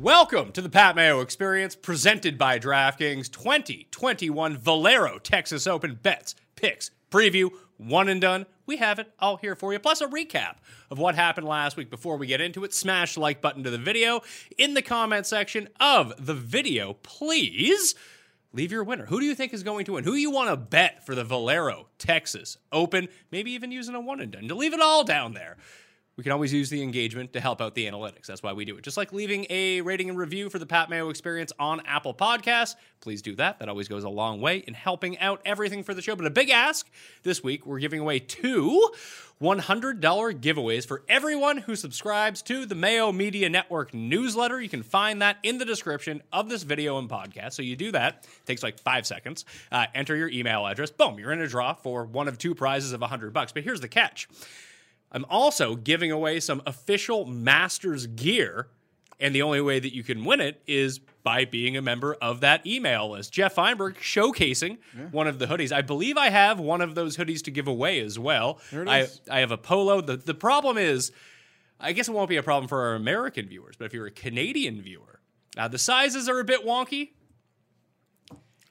Welcome to the Pat Mayo Experience, presented by DraftKings 2021 Valero Texas Open bets, picks, preview, one and done. We have it all here for you, plus a recap of what happened last week. Before we get into it, smash like button to the video in the comment section of the video, please. Leave your winner. Who do you think is going to win? Who you want to bet for the Valero Texas Open? Maybe even using a one and done. To leave it all down there. We can always use the engagement to help out the analytics. That's why we do it. Just like leaving a rating and review for the Pat Mayo experience on Apple Podcasts. Please do that. That always goes a long way in helping out everything for the show. But a big ask this week, we're giving away two $100 giveaways for everyone who subscribes to the Mayo Media Network newsletter. You can find that in the description of this video and podcast. So you do that. It takes like five seconds. Uh, enter your email address. Boom, you're in a draw for one of two prizes of 100 bucks. But here's the catch. I'm also giving away some official Masters gear, and the only way that you can win it is by being a member of that email list. Jeff Feinberg showcasing one of the hoodies. I believe I have one of those hoodies to give away as well. There it I. I have a polo. The, the problem is, I guess it won't be a problem for our American viewers, but if you're a Canadian viewer, uh, the sizes are a bit wonky.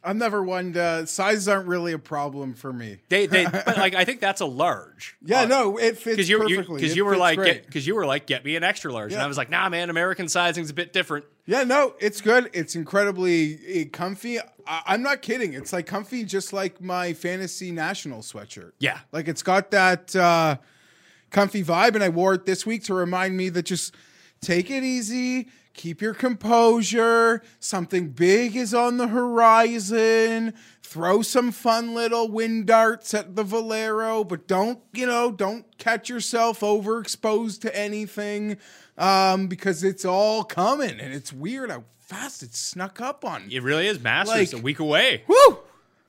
I'm never one. To, sizes aren't really a problem for me. They, they, but like I think that's a large. Yeah, no, it fits because you perfectly. because It you were like because you were like get me an extra large, and I was like, nah, man, American sizing's a bit different. Yeah, no, it's good. It's incredibly eh, comfy. I, I'm not kidding. It's like comfy, just like my fantasy national sweatshirt. Yeah. like it's got that uh, comfy vibe, and I wore it this week to remind me that just take it easy, keep your composure. Something big is on the horizon. Throw some fun little wind darts at the Valero, but don't, you know, don't catch yourself overexposed to anything um, because it's all coming, and it's weird how fast it snuck up on. It really is Masters Like- a week away. Woo!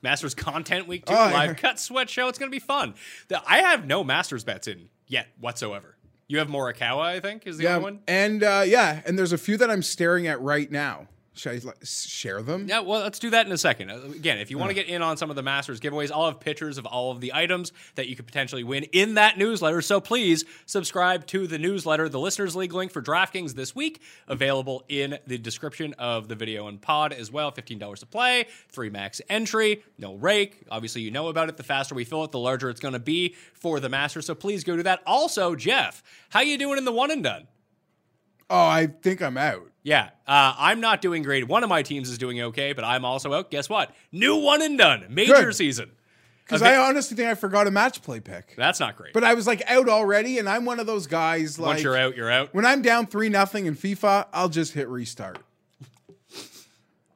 Masters content week two, Oh, yeah. live cut sweat show. It's gonna be fun. The- I have no Masters bets in yet whatsoever. You have Morikawa, I think, is the Yeah, other one. and uh, yeah, and there's a few that I'm staring at right now. Should I like, share them? Yeah, well, let's do that in a second. Uh, Again, if you want to get in on some of the Masters giveaways, I'll have pictures of all of the items that you could potentially win in that newsletter. So please subscribe to the newsletter. The Listeners League link for DraftKings this week available in the description of the video and pod as well. $15 to play, three max entry, no rake. Obviously, you know about it. The faster we fill it, the larger it's going to be for the Masters. So please go do that. Also, Jeff, how you doing in the one and done? Oh, I think I'm out. Yeah, uh, I'm not doing great. One of my teams is doing okay, but I'm also out. Guess what? New one and done, major Good. season. Because. I honestly think I forgot a match play pick. That's not great. But I was like out already, and I'm one of those guys like Once you're out, you're out. when I'm down three nothing in FIFA, I'll just hit restart.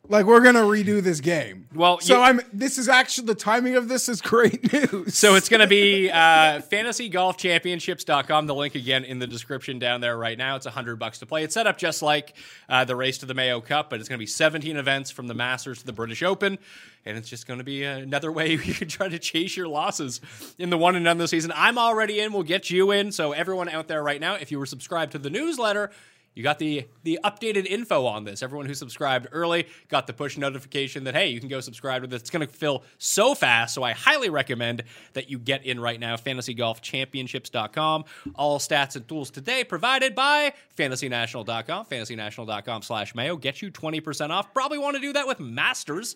Like we're gonna redo this game. Well, so you- I'm. This is actually the timing of this is great news. So it's going to be uh, fantasygolfchampionships.com. The link again in the description down there right now. It's 100 bucks to play. It's set up just like uh, the race to the Mayo Cup, but it's going to be 17 events from the Masters to the British Open. And it's just going to be another way you can try to chase your losses in the one and done this season. I'm already in. We'll get you in. So everyone out there right now, if you were subscribed to the newsletter, you got the the updated info on this. Everyone who subscribed early got the push notification that hey, you can go subscribe to this. It's going to fill so fast, so I highly recommend that you get in right now. FantasyGolfChampionships.com. All stats and tools today provided by FantasyNational.com. FantasyNational.com slash Mayo. Get you 20% off. Probably want to do that with Masters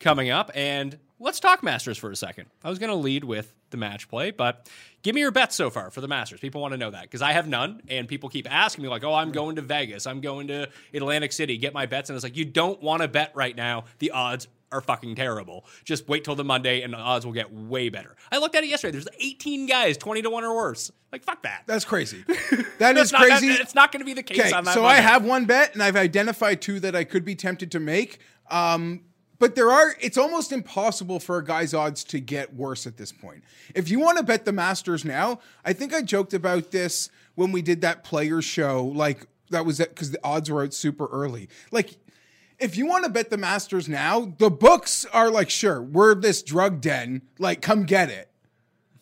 coming up. And let's talk Masters for a second. I was going to lead with the match play, but give me your bets so far for the Masters. People want to know that because I have none, and people keep asking me, like, oh, I'm going to Vegas, I'm going to Atlantic City, get my bets. And it's like, you don't want to bet right now. The odds are fucking terrible. Just wait till the Monday, and the odds will get way better. I looked at it yesterday. There's 18 guys, 20 to 1 or worse. Like, fuck that. that's crazy. That is not, that- crazy. it's not going to be the case on that so Monday. I have one bet, and I've identified two that I could be tempted to make. Um, but there are, it's almost impossible for a guy's odds to get worse at this point. If you want to bet the Masters now, I think I joked about this when we did that player show. Like, that was it because the odds were out super early. Like, if you want to bet the Masters now, the books are like, sure, we're this drug den. Like, come get it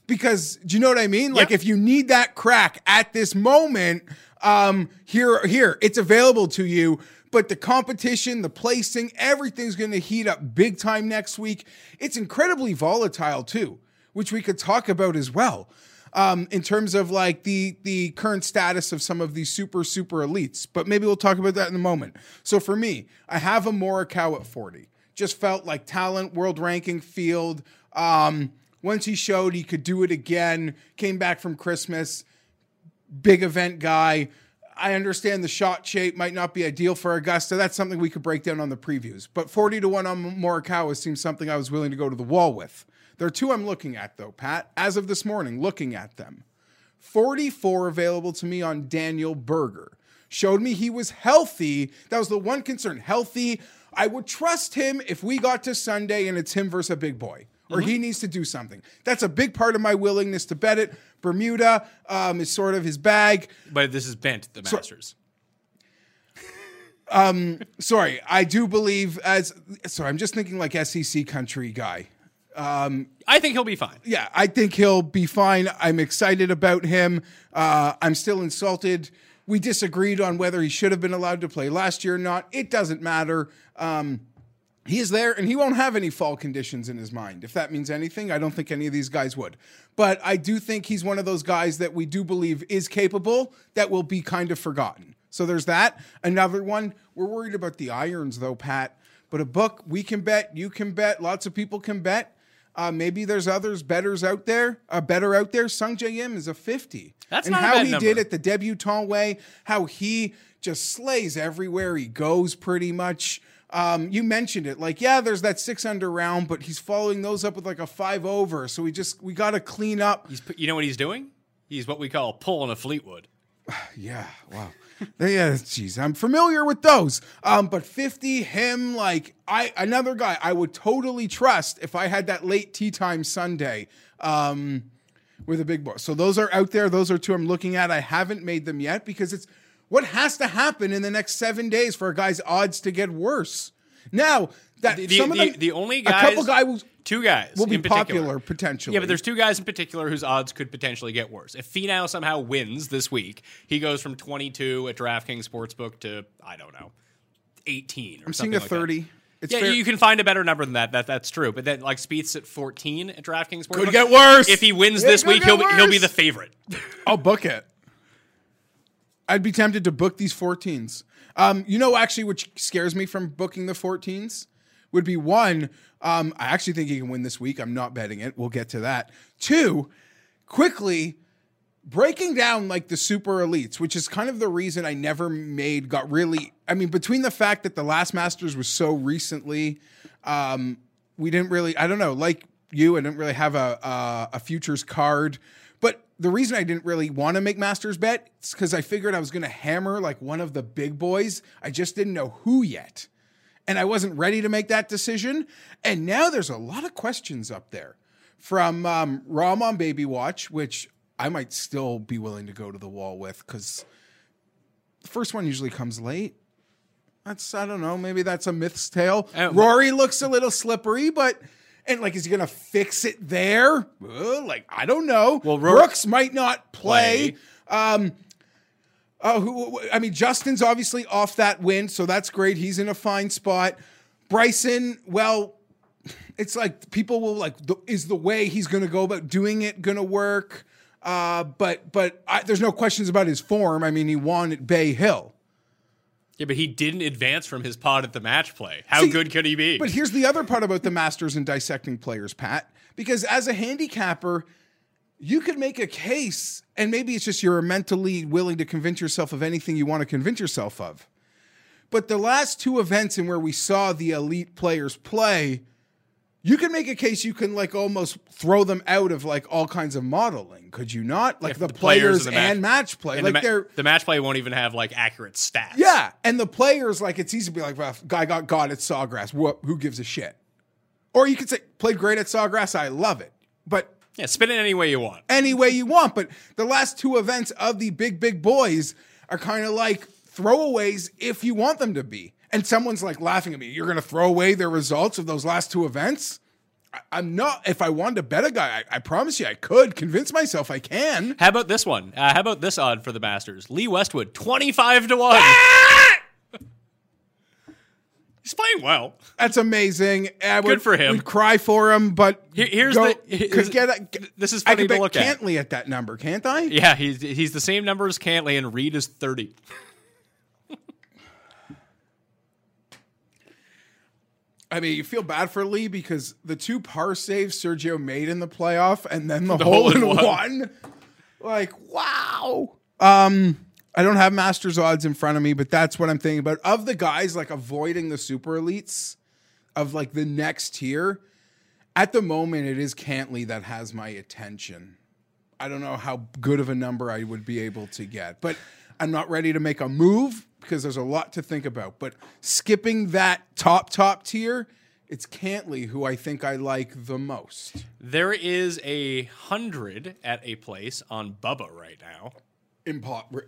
because do you know what I mean? Like Yep. if you need that crack at this moment, um, here, here, it's available to you. But the competition, the placing, everything's going to heat up big time next week. It's incredibly volatile too, which we could talk about as well. Um, in terms of like the the current status of some of these super super elites, but maybe we'll talk about that in a moment. So for me, I have a Morikawa at forty. Just felt like talent, world ranking, field. Um, once he showed he could do it again, came back from Christmas, big event guy. I understand the shot shape might not be ideal for Augusta. That's something we could break down on the previews. But 40 to 1 on Morikawa seems something I was willing to go to the wall with. There are two I'm looking at, though, Pat, as of this morning, looking at them. 44 available to me on Daniel Berger. Showed me he was healthy. That was the one concern. Healthy. I would trust him if we got to Sunday and it's him versus a big boy, or he needs to do something. That's a big part of my willingness to bet it. Bermuda um, is sort of his bag. But this is bent, the Masters. Um, Sorry, I do believe as. Sorry, I'm just thinking like SEC country guy. I think he'll be fine. yeah, I think he'll be fine. I'm excited about him. Uh, I'm still insulted. We disagreed on whether he should have been allowed to play last year or not. It doesn't matter. Um, he is there and he won't have any fall conditions in his mind. If that means anything, I don't think any of these guys would. But I do think he's one of those guys that we do believe is capable that will be kind of forgotten. So there's that. Another one, we're worried about the irons though, Pat. But a book we can bet, you can bet, lots of people can bet. Uh, maybe there's others betters out there, uh, better out there. Sungjae Im is a 50. That's and not a how he number. did it the debutante way, how he just slays everywhere he goes pretty much. Um, you mentioned it, like yeah, there's that six under round, but he's following those up with like a five over. So we just we got to clean up. He's, you know what he's doing? He's what we call pulling a Fleetwood. Yeah, wow. yeah, jeez, I'm familiar with those. Um, but 50, him, like I another guy I would totally trust if I had that late tea time Sunday. Um, with a big boy. So those are out there. Those are two I'm looking at. I haven't made them yet because it's what has to happen in the next seven days for a guy's odds to get worse. Now that The, the, some of the, them, the only a guys, couple guys two guys will be popular potentially. Yeah, but there's two guys in particular whose odds could potentially get worse. If Finau somehow wins this week, he goes from 22 at DraftKings Sportsbook to I don't know, 18 or I'm something seeing a like that. 30. It's yeah, fair- you can find a better number than that. That that's true. But then like Spieth's at 14 at DraftKings Sportsbook. Could get worse. If he wins It this week, he'll be, he'll be the favorite. I'll book it. I'd be tempted to book these 14s. Um, you know, actually, which scares me from booking the 14s would be one, um, I actually think he can win this week. I'm not betting it. We'll get to that. Two, quickly breaking down like the super elites, which is kind of the reason I never made, got really, I mean, between the fact that the last Masters was so recently, um, we didn't really, I don't know, like you, I didn't really have a, a, a futures card. But the reason I didn't really want to make Masters bet is because I figured I was going to hammer like one of the big boys. I just didn't know who yet. and I wasn't ready to make that decision. And now there's a lot of questions up there from um, Rahm on Baby Watch, which I might still be willing to go to the wall with because the first one usually comes late. That's I don't know. Maybe that's a myth's tale. Uh, Rory looks a little slippery, but and like, is he gonna fix it there? Uh, like I don't know. Well, Rory- Brooks might not play. Um, uh, who? I mean, Justin's obviously off that win, so that's great. He's in a fine spot. Bryson, well, it's like people will like, the, is the way he's going to go about doing it going to work? Uh, but but I, there's no questions about his form. I mean, he won at Bay Hill. Yeah, but he didn't advance from his pod at the match play. How See, good could he be? But here's the other part about the Masters and dissecting players, Pat. Because as a handicapper, you could make a case, and maybe it's just you're mentally willing to convince yourself of anything you want to convince yourself of. But the last two events in where we saw the elite players play, you can make a case you can like almost throw them out of like all kinds of modeling, could you not? Like If the, the players players the match- and match play. And like the, ma- they're the match play won't even have like accurate stats. yeah, and the players like it's easy to be like, well, guy got God at Sawgrass. What? Who gives a shit? Or you could say played great at Sawgrass. I love it, but Yeah, spin it any way you want. any way you want. But the last two events of the big big boys are kind of like throwaways if you want them to be. And someone's like laughing at me. You're going to throw away the results of those last two events? I- I'm not. If I wanted to bet a guy, I, I promise you, I could convince myself I can. How about this one? Uh, how about this odd for the Masters? Lee Westwood, 25 to 1. He's playing well. That's amazing. I would, for him. Would cry for him, but Here- here's go- the- here's- get a, get- this is I funny could to bet look at. Cantlay at that number, can't I? Yeah, he's he's the same number as Cantlay, and Reed is 30. I mean, you feel bad for Lee because the two par saves Sergio made in the playoff, and then the, The hole in hole-in-one. one. Like, wow. Um, I don't have Masters odds in front of me, but that's what I'm thinking about. Of the guys like avoiding the super elites of like the next tier, at the moment it is Cantlay that has my attention. I don't know how good of a number I would be able to get, but I'm not ready to make a move because there's a lot to think about. But skipping that top top tier, it's Cantlay who I think I like the most. There is a hundred at a place on Bubba right now. Impo-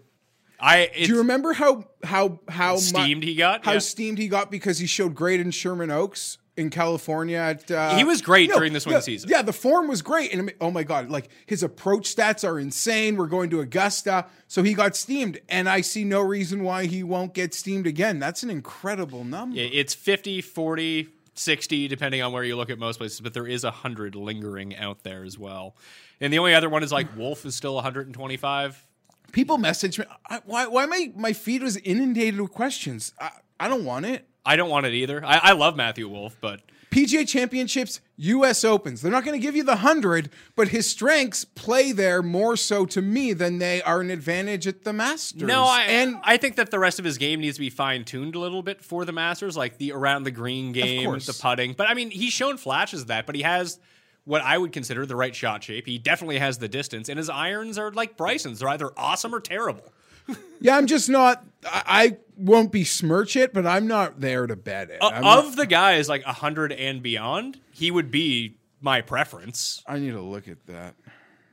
I Do you remember how how how mu- Steamed he got? How Yeah. steamed he got because he showed great in Sherman Oaks in California. At uh, He was great during this yeah, season. Yeah, the form was great, and oh my god, like his approach stats are insane. We're going to Augusta, so he got steamed, and I see no reason why he won't get steamed again. That's an incredible number. It's 50, 40, 60, depending on where you look at most places, but there is a 100 lingering out there as well. And the only other one is like Wolff is still 125. People message me, I, why? Why my my feed was inundated with questions. I, I don't want it. I don't want it either. I, I love Matthew Wolff, but PGA Championships, U.S. Opens. They're not going to give you the hundred, but his strengths play there more so to me than they are an advantage at the Masters. no, I and I think that the rest of his game needs to be fine tuned a little bit for the Masters, like the around the green game, the putting. But I mean, he's shown flashes of that, but he has what I would consider the right shot shape. He definitely has the distance, and his irons are like Bryson's. They're either awesome or terrible. yeah, I'm just not. I, I won't besmirch it, but I'm not there to bet it. Uh, I'm not- of the guys like 100 and beyond, he would be my preference. I need to look at that.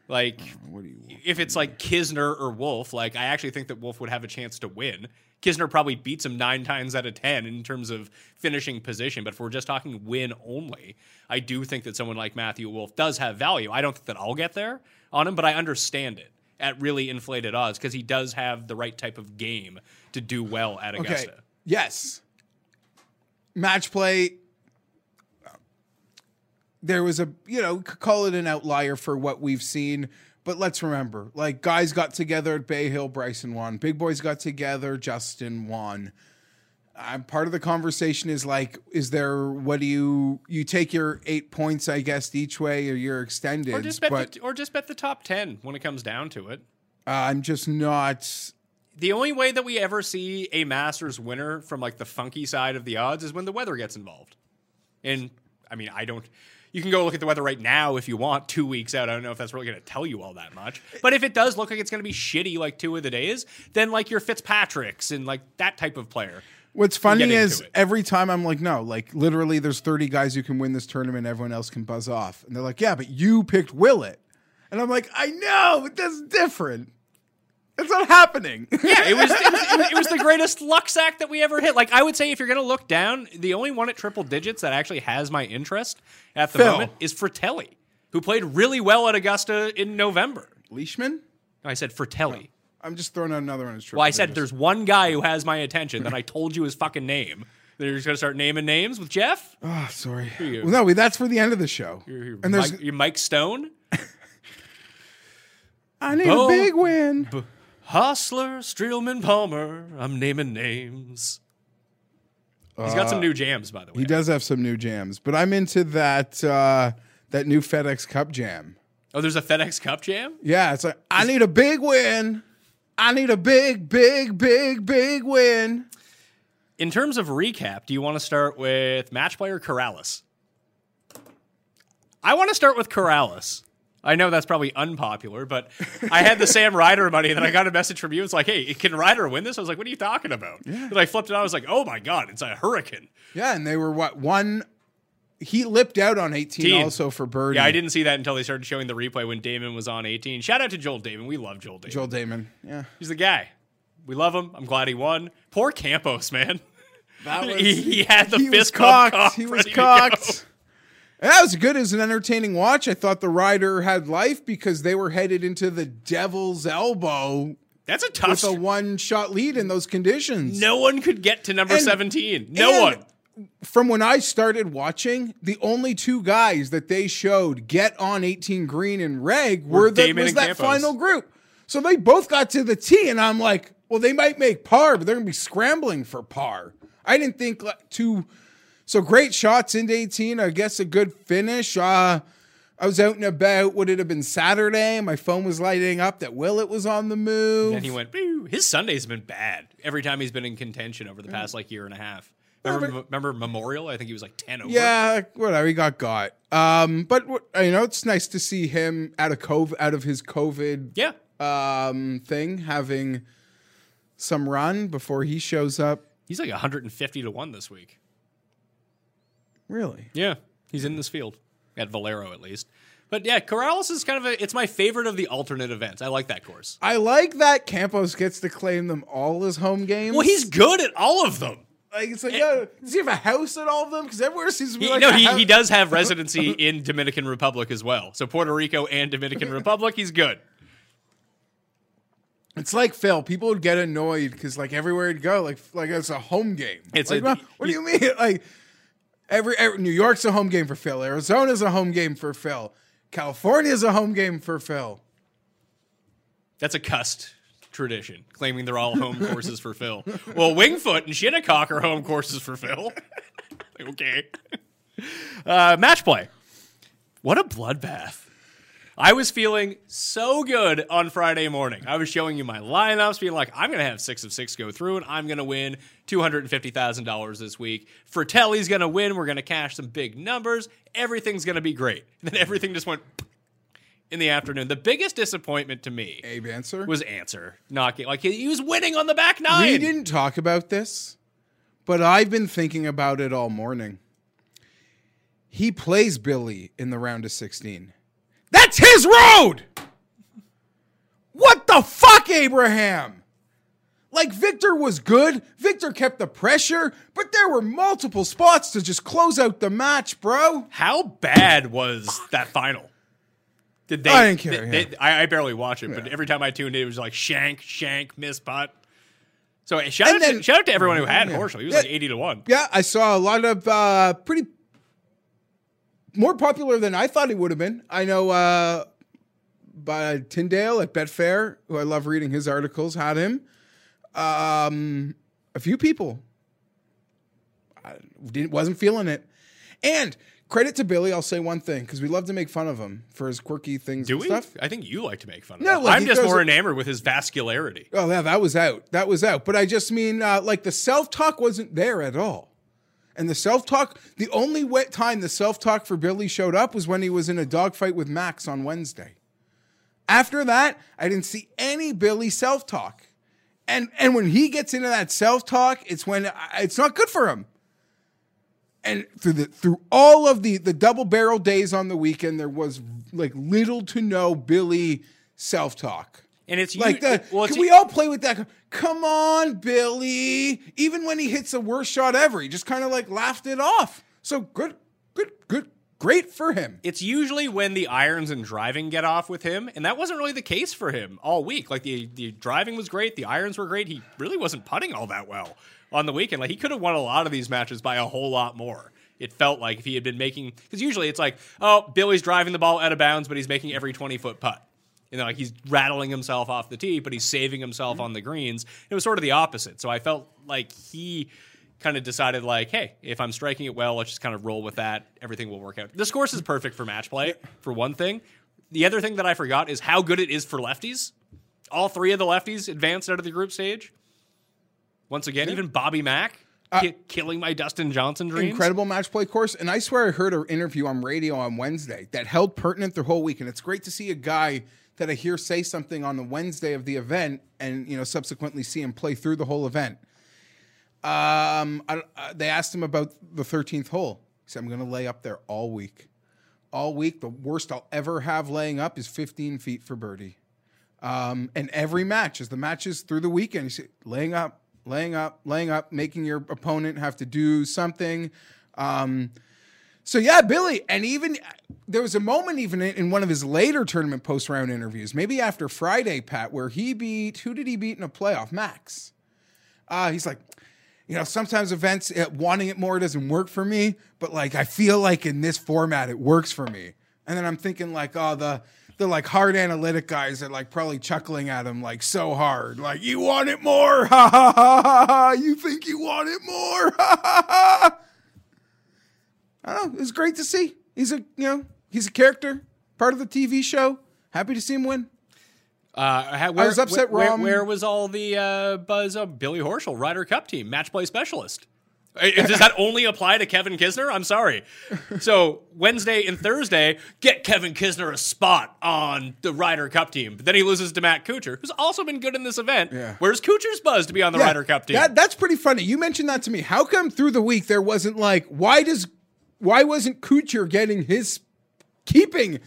Like, What do you? If it's like Kisner or Wolff, like I actually think that Wolff would have a chance to win. Kisner probably beats him nine times out of ten in terms of finishing position. But if we're just talking win only, I do think that someone like Matthew Wolff does have value. I don't think that I'll get there on him, but I understand it at really inflated odds because he does have the right type of game to do well at Okay. Augusta. Yes. Match play. There was a, you know, call it an outlier for what we've seen, but let's remember, like guys got together at Bay Hill, Bryson won. Big boys got together, Justin won. I'm part of the conversation is like, is there? What do you you take your eight points, I guess, each way, or your extended? Or just bet, but the, or just bet the top ten when it comes down to it. uh, I'm just not. The only way that we ever see a Masters winner from like the funky side of the odds is when the weather gets involved. And I mean, I don't. You can go look at the weather right now if you want, two weeks out. I don't know if that's really going to tell you all that much. But if it does look like it's going to be shitty like two of the days, then like your Fitzpatrick's and like that type of player. What's funny is every time I'm like, no, like literally, there's 30 guys who can win this tournament. Everyone else can buzz off, and they're like, yeah, but you picked Willett, and I'm like, I know, but that's different. It's not happening. Yeah, it was, it was it was the greatest luck sack that we ever hit. Like I would say, if you're gonna look down, the only one at triple digits that actually has my interest at the Phil. moment is Frittelli, who played really well at Augusta in November. Leishman. No, I said Frittelli. I'm just throwing out another one as Well, I said digits. there's one guy who has my attention. Then I told you his fucking name. Then you're just gonna start naming names with Jeff. Oh, sorry. Well, no, wait, that's for the end of the show. You're and there's, Mike, you're Mike Stone, I need Bo- a big win. Hossler, Streelman, Palmer. I'm naming names. He's got some new jams, by the way. Uh, He does have some new jams, but I'm into that uh, that new FedEx Cup jam. Oh, there's a FedEx Cup jam. Yeah, it's like I need a big win. I need a big, big, big, big win. In terms of recap, do you want to start with match player Corales? I want to start with Corales. I know that's probably unpopular, but I had the Sam Ryder money, and then I got a message from you. It's like, hey, can Ryder win this? I was like, what are you talking about? Then I flipped it on. I was like, oh my God, it's a hurricane. Yeah, and they were what one. He lipped out on 18 Teen. also for birdie. Yeah, I didn't see that until they started showing the replay when Dahmen was on 18. Shout out to Joel Dahmen. We love Joel Dahmen. Joel Dahmen. Yeah, He's the guy. We love him. I'm glad he won. Poor Campos, man. that he, he had the he fist cocked. cocked He was ready to go. cocked. That was good. as an entertaining watch. I thought the Ryder had life because they were headed into the devil's elbow That's a tough. with a one shot lead in those conditions. No one could get to number And- 17. No and one. From when I started watching, the only two guys that they showed get on 18 green and reg were, Were the, was that Campos. final group. So they both got to the tee, and I'm like, well, they might make par, but they're gonna be scrambling for par. I didn't think like, two. So great shots into 18. I guess a good finish. Uh, I was out and about. Would it have been Saturday? My phone was lighting up that Willett was on the move. And he went, Boo. his Sunday's been bad every time he's been in contention over the past like year and a half. Remember, remember Memorial? I think he was like 10 over. Yeah, whatever. He got got. Um, but you know, it's nice to see him out of COVID, out of his COVID Yeah. um thing, having some run before he shows up. He's like 150 to 1 this week. Really? Yeah. He's in this field at Valero at least. But yeah, Corales is kind of a, it's my favorite of the alternate events. I like that course. I like that Campos gets to claim them all as home games. Well, he's good at all of them. Like, it's like, yeah, does he have a house at all of them? Because everywhere seems to be He, like no, he, house. he does have residency in Dominican Republic as well. So Puerto Rico and Dominican Republic, he's good. It's like Phil. People would get annoyed because like everywhere he'd go, like like it's a home game. It's like, a- what, what do you mean? Like every, every New York's a home game for Phil. Arizona's a home game for Phil. California's a home game for Phil. That's a cussed tradition, claiming they're all home courses for Phil. Well, Winged Foot and Shinnecock are home courses for Phil. okay. Uh, match play. What a bloodbath. I was feeling so good on Friday morning. I was showing you my lineups, being like, I'm going to have six of six go through, and I'm going to win $250,000 this week. Frittelli's going to win. We're going to cash some big numbers. Everything's going to be great. And then everything just went in the afternoon. The biggest disappointment to me Abe Ancer. was Ancer knocking like he, he was winning on the back nine. we didn't talk about this, but I've been thinking about it all morning. He plays Billy in the round of 16. That's his road. What the fuck, Abraham? Like Victor was good. Victor kept the pressure, but there were multiple spots to just close out the match, bro. How bad was that final? Did they? I didn't care, they- yeah. they- I, I barely watch it, but every time I tuned in, it was like shank, shank, miss putt. So uh, shout And out, to, shout out to everyone who had Yeah. Horschel. He was Yeah. like eighty to one. Yeah, I saw a lot of uh, pretty more popular than I thought he would have been. I know uh, by Tindall at Betfair, who I love reading his articles, had him. Um, a few people I didn't wasn't feeling it, and credit to Billy. I'll say one thing because we love to make fun of him for his quirky things Do and we? stuff. I think you like to make fun of No, him. like, I'm just more enamored with his vascularity. Oh, yeah, that was out. That was out. But I just mean, uh, like, the self talk wasn't there at all. And the self talk, the only wet time the self talk for Billy showed up was when he was in a dogfight with Max on Wednesday. After that, I didn't see any Billy self talk. And and when he gets into that self talk, it's when it's not good for him. And through the through all of the the double barrel days on the weekend, there was like little to no Billy self talk. And it's Like you- the well, it's can we all play with that? Come on, Billy. Even when he hits the worst shot ever, he just kind of like laughed it off. So good, good, good, great for him. it's usually when the irons and driving get off with him, and that wasn't really the case for him all week. Like the the driving was great, the irons were great. He really wasn't putting all that well on the weekend. Like he could have won a lot of these matches by a whole lot more. It felt like if he had been making because usually it's like, oh, Billy's driving the ball out of bounds, but he's making every twenty foot putt. You know, like he's rattling himself off the tee, but he's saving himself mm-hmm. on the greens. It was sort of the opposite. So I felt like he kind of decided, like, hey, if I'm striking it well, let's just kind of roll with that. Everything will work out. This course is perfect for match play, for one thing. The other thing that I forgot is how good it is for lefties. All three of the lefties advanced out of the group stage. Once again, even Bobby Mack ki- killing my Dustin Johnson dreams. Incredible match play course. And I swear I heard an interview on radio on Wednesday that held pertinent the whole week. And it's great to see a guy that I hear say something on the Wednesday of the event and, you know, subsequently see him play through the whole event. Um, I, uh, they asked him about the 13th hole. He said, I'm going to lay up there all week. All week. The worst I'll ever have laying up is 15 feet for birdie. Um, and every match, as the matches through the weekend, you see, laying up, laying up, laying up, making your opponent have to do something. Um, so yeah, Billy, and even there was a moment even in, one of his later tournament post round interviews, maybe after Friday, Pat, where he beat who did he beat in a playoff? Max. Uh, he's like, you know, sometimes events uh, wanting it more doesn't work for me, but like I feel like in this format it works for me. And then I'm thinking like, oh, the the like hard analytic guys are like probably chuckling at him like so hard, like you want it more, ha ha ha ha ha. You think you want it more, ha ha ha. I don't know. It's great to see. He's a you know he's a character, part of the TV show. Happy to see him win. Uh, where, was upset Where, Rahm- where, was all the uh, buzz of Billy Horschel, Ryder Cup team, match play specialist? Uh, Does that only apply to Kevin Kisner? I'm sorry. So Wednesday and Thursday, get Kevin Kisner a spot on the Ryder Cup team. But then he loses to Matt Kuchar, who's also been good in this event. Yeah. Where's Kuchar's buzz to be on the Yeah, Ryder Cup team? That, that's pretty funny. You mentioned that to me. How come through the week there wasn't like why does why wasn't Kuchar getting his keeping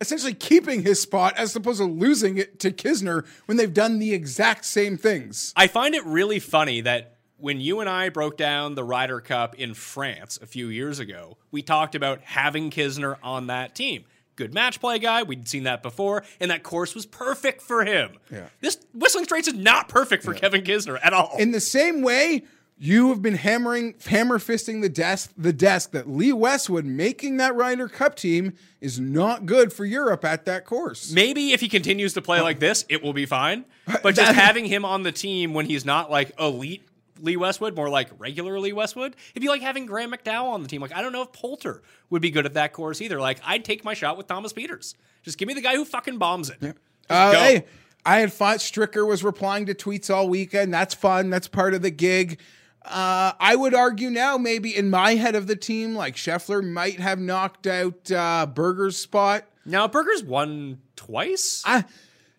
essentially keeping his spot as opposed to losing it to Kisner when they've done the exact same things? I find it really funny that when you and I broke down the Ryder Cup in France a few years ago, we talked about having Kisner on that team. Good match play guy. We'd seen that before, and that course was perfect for him. Yeah. This Whistling Straits is not perfect for Kevin Kisner at all. In the same way, you have been hammering, hammer fisting the desk, the desk that Lee Westwood making that Ryder Cup team is not good for Europe at that course. Maybe if he continues to play like this, it will be fine. But just having him on the team when he's not like elite Lee Westwood, more like regular Lee Westwood, it'd be like having Graham McDowell on the team. Like, I don't know if Poulter would be good at that course either. Like, I'd take my shot with Thomas Pieters. Just give me the guy who fucking bombs it. Just Uh, hey, I had fun. Stricker was replying to tweets all weekend. That's fun. That's part of the gig. Uh, I would argue now, maybe in my head of the team, like Scheffler might have knocked out uh, Berger's spot. Now, Berger's won twice. I,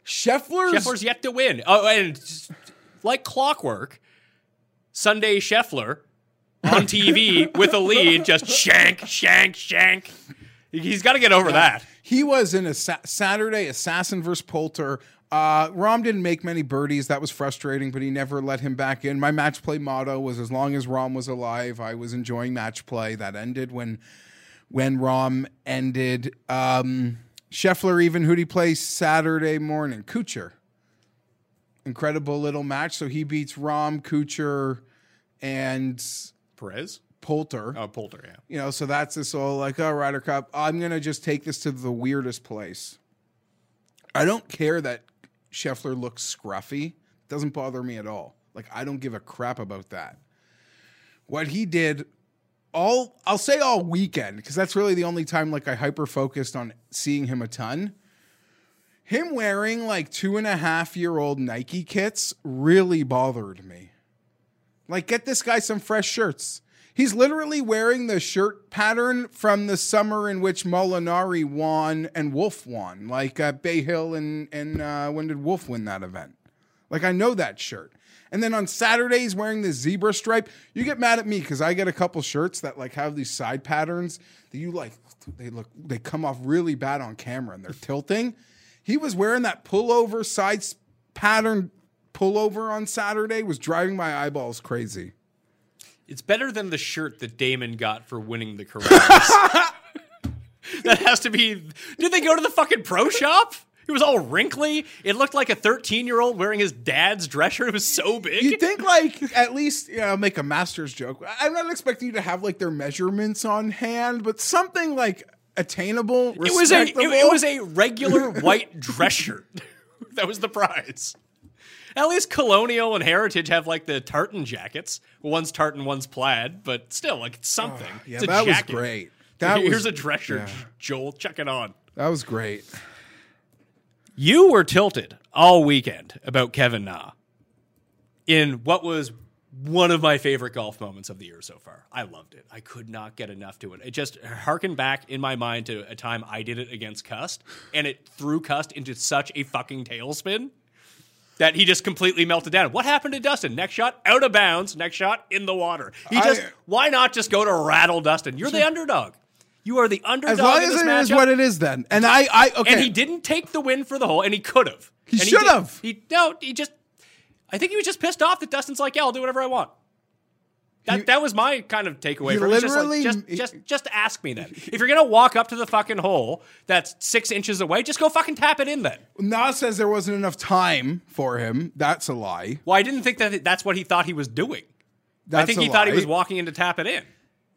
Scheffler's, Scheffler's yet to win. Oh, and like clockwork, Sunday Scheffler on TV with a lead, just shank, shank, shank. He's got to get over that. he was in a sa- Saturday assassin versus Poulter. Uh, Rahm didn't make many birdies. That was frustrating, but he never let him back in. My match play motto was as long as Rahm was alive, I was enjoying match play. That ended when when Rahm ended. Um, Scheffler even who'd he play Saturday morning? Kuchar. Incredible little match. So he beats Rahm, Kuchar, and Perez? Poulter. Oh, Poulter, yeah. You know, so that's this all like, oh, Ryder Cup. I'm gonna just take this to the weirdest place. I don't care that Scheffler looks scruffy. It Doesn't bother me at all. Like I don't give a crap about that. What he did all I'll say all weekend, because that's really the only time like I hyper focused on seeing him a ton. Him wearing like two and a half year old Nike kits really bothered me. Like, get this guy some fresh shirts. He's literally wearing the shirt pattern from the summer in which Molinari won and Wolff won. Like uh, Bay Hill and and uh, when did Wolff win that event? Like I know that shirt. And then on Saturday, he's wearing the zebra stripe. You get mad at me because I get a couple shirts that like have these side patterns that you like. They look, they come off really bad on camera and they're tilting. He was wearing that pullover side pattern pullover on Saturday. Was driving my eyeballs crazy. It's better than the shirt that Dahmen got for winning the Corales. that has to be. Did they go to the fucking pro shop? It was all wrinkly. It looked like a 13 year old wearing his dad's dress shirt. It was so big. You think like at least you know, make a master's joke. I'm not expecting you to have like their measurements on hand, but something like attainable. it was a it, it was a regular white dress shirt. that was the prize. At least Colonial and Heritage have like the tartan jackets. One's tartan, one's plaid, but still, like it's something. Oh, yeah, it's a that was great. That Here's was- a dress shirt, yeah. Joel. Check it on. that was great. You were tilted all weekend about Kevin Na in what was one of my favorite golf moments of the year so far. I loved it. I could not get enough to it. It just harkened back in my mind to a time I did it against Cust, and it threw Cust into such a fucking tailspin that he just completely melted down. What happened to Dustin? Next shot out of bounds. Next shot in the water. He I- just why not just go to rattle Dustin? You're the underdog. You are the underdog As long as it is matchup. what it is, then. And I, I okay. And he didn't take the win for the hole, and he could have. He should have. He no, he just. I think he was just pissed off that Dustin's like, yeah, I'll do whatever I want. That, He- that was my kind of takeaway from it. Just, like, just, just, just ask me then. If you're gonna walk up to the fucking hole that's six inches away, just go fucking tap it in then. Nas says there wasn't enough time for him. That's a lie. Well, I didn't think that that's what he thought he was doing. That's I think he thought he was walking in to tap it in.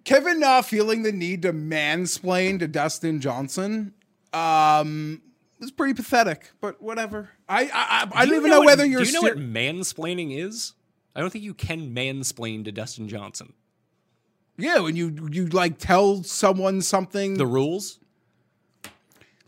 Kevin Na feeling the need to mansplain to Dustin Johnson um, was pretty pathetic, but whatever. I I, I, I Do don't even know, what- whether you're Do you know ser- what mansplaining is? I don't think you can mansplain to Dustin Johnson. yeah when you you like tell someone something. The rules.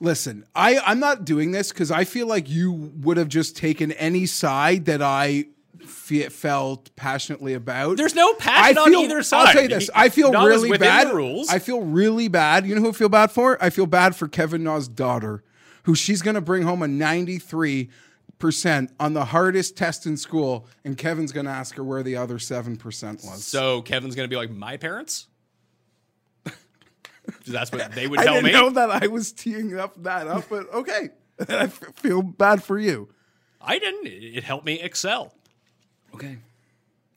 Listen, I I'm not doing this because I feel like you would have just taken any side that I fe- felt passionately about. There's no passion I on either side. I'll tell you this. I feel really bad. rules. I feel really bad. You know who I feel bad for? I feel bad for Kevin Na's daughter, who she's going to bring home a 93 percent on the hardest test in school, and Kevin's going to ask her where the other seven percent was. So Kevin's gonna be like, my parents? That's what they would tell me. I didn't me. know that I was teeing up that up, but okay. I f- feel bad for you. I didn't. It it helped me excel. Okay.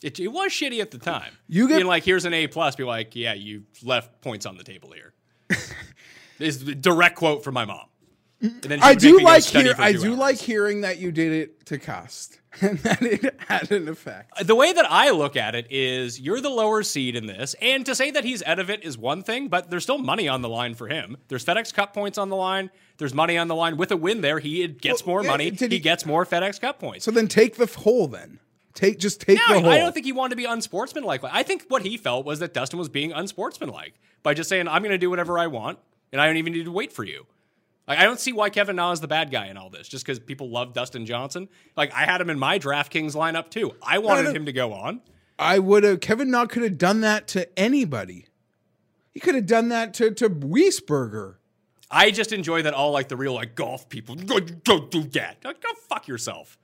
It, it was shitty at the time. You get- Being like, here's an A plus. Be like, yeah, you left points on the table here. this is a direct quote from my mom. And then I do like hear, I do hours. like hearing that you did it to cast and that it had an effect. the way that I look at it is you're the lower seed in this, and to say that he's out of it is one thing, but there's still money on the line for him. There's FedEx Cup points on the line. There's money on the line. With a win there, he gets Well, more yeah, money. He, he- gets more FedEx Cup points. So then take the hole then. Take just take No, the hole. I don't think he wanted to be unsportsmanlike. I think what he felt was that Dustin was being unsportsmanlike by just saying, "I'm going to do whatever I want, and I don't even need to wait for you." Like, I don't see why Kevin Na is the bad guy in all this, just because people love Dustin Johnson. Like I had him in my DraftKings lineup too. I wanted no. him to go on. I would have Kevin Na could have done that to anybody. He could have done that to to Wiesberger. I just enjoy that all like the real like golf people go go do that. Like, go fuck yourself.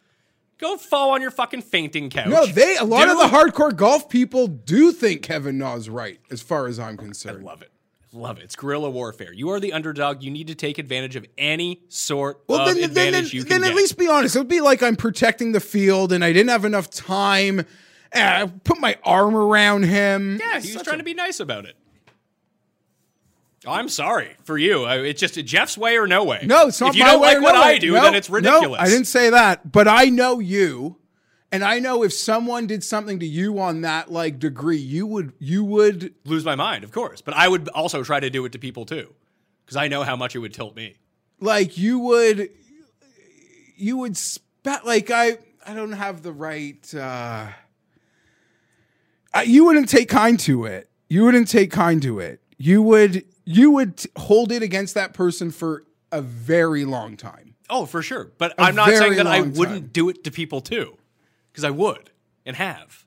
Go fall on your fucking fainting couch. No, they a lot of the hardcore golf people do think Kevin Na's right, as far as I'm concerned. I love it. Love it. It's guerrilla warfare. You are the underdog. You need to take advantage of any sort Well, of then, advantage then, you can then get. at least be honest. It would be like I'm protecting the field and I didn't have enough time. I put my arm around him. Yeah, he was trying to be nice about it. I'm sorry for you. It's just Jeff's way or no way. No, it's not If you don't way like or what no I do, No, then it's no, ridiculous. I didn't say that, but I know you, and I know if someone did something to you on that like degree, you would you would lose my mind, of course, but I would also try to do it to people too, because I know how much it would tilt me. like you would you would spat like I I don't have the right uh I, you wouldn't take kind to it. You wouldn't take kind to it. You would you would t- hold it against that person for a very long time. Oh, for sure. But I'm not saying that I wouldn't time. do it to people too, because I would and have.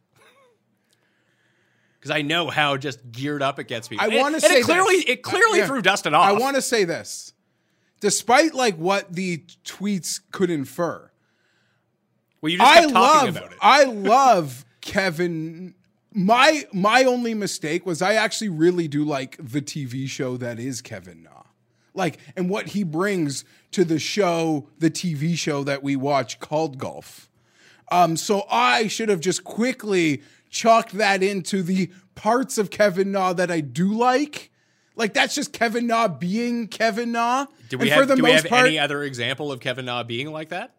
Because I know how just geared up it gets people. I want to say it clearly this. it clearly Yeah. threw Dustin off. I want to say this. Despite like what the tweets could infer, Well, you just I kept talking love about it. I love Kevin. My my only mistake was I actually really do like the TV show that is Kevin Na. Like and what he brings to the show, the TV show that we watch called Golf. Um, so I should have just quickly chalked that into the parts of Kevin Na that I do like. Like that's just Kevin Na being Kevin Na. do we And have, do we have part, any other example of Kevin Na being like that?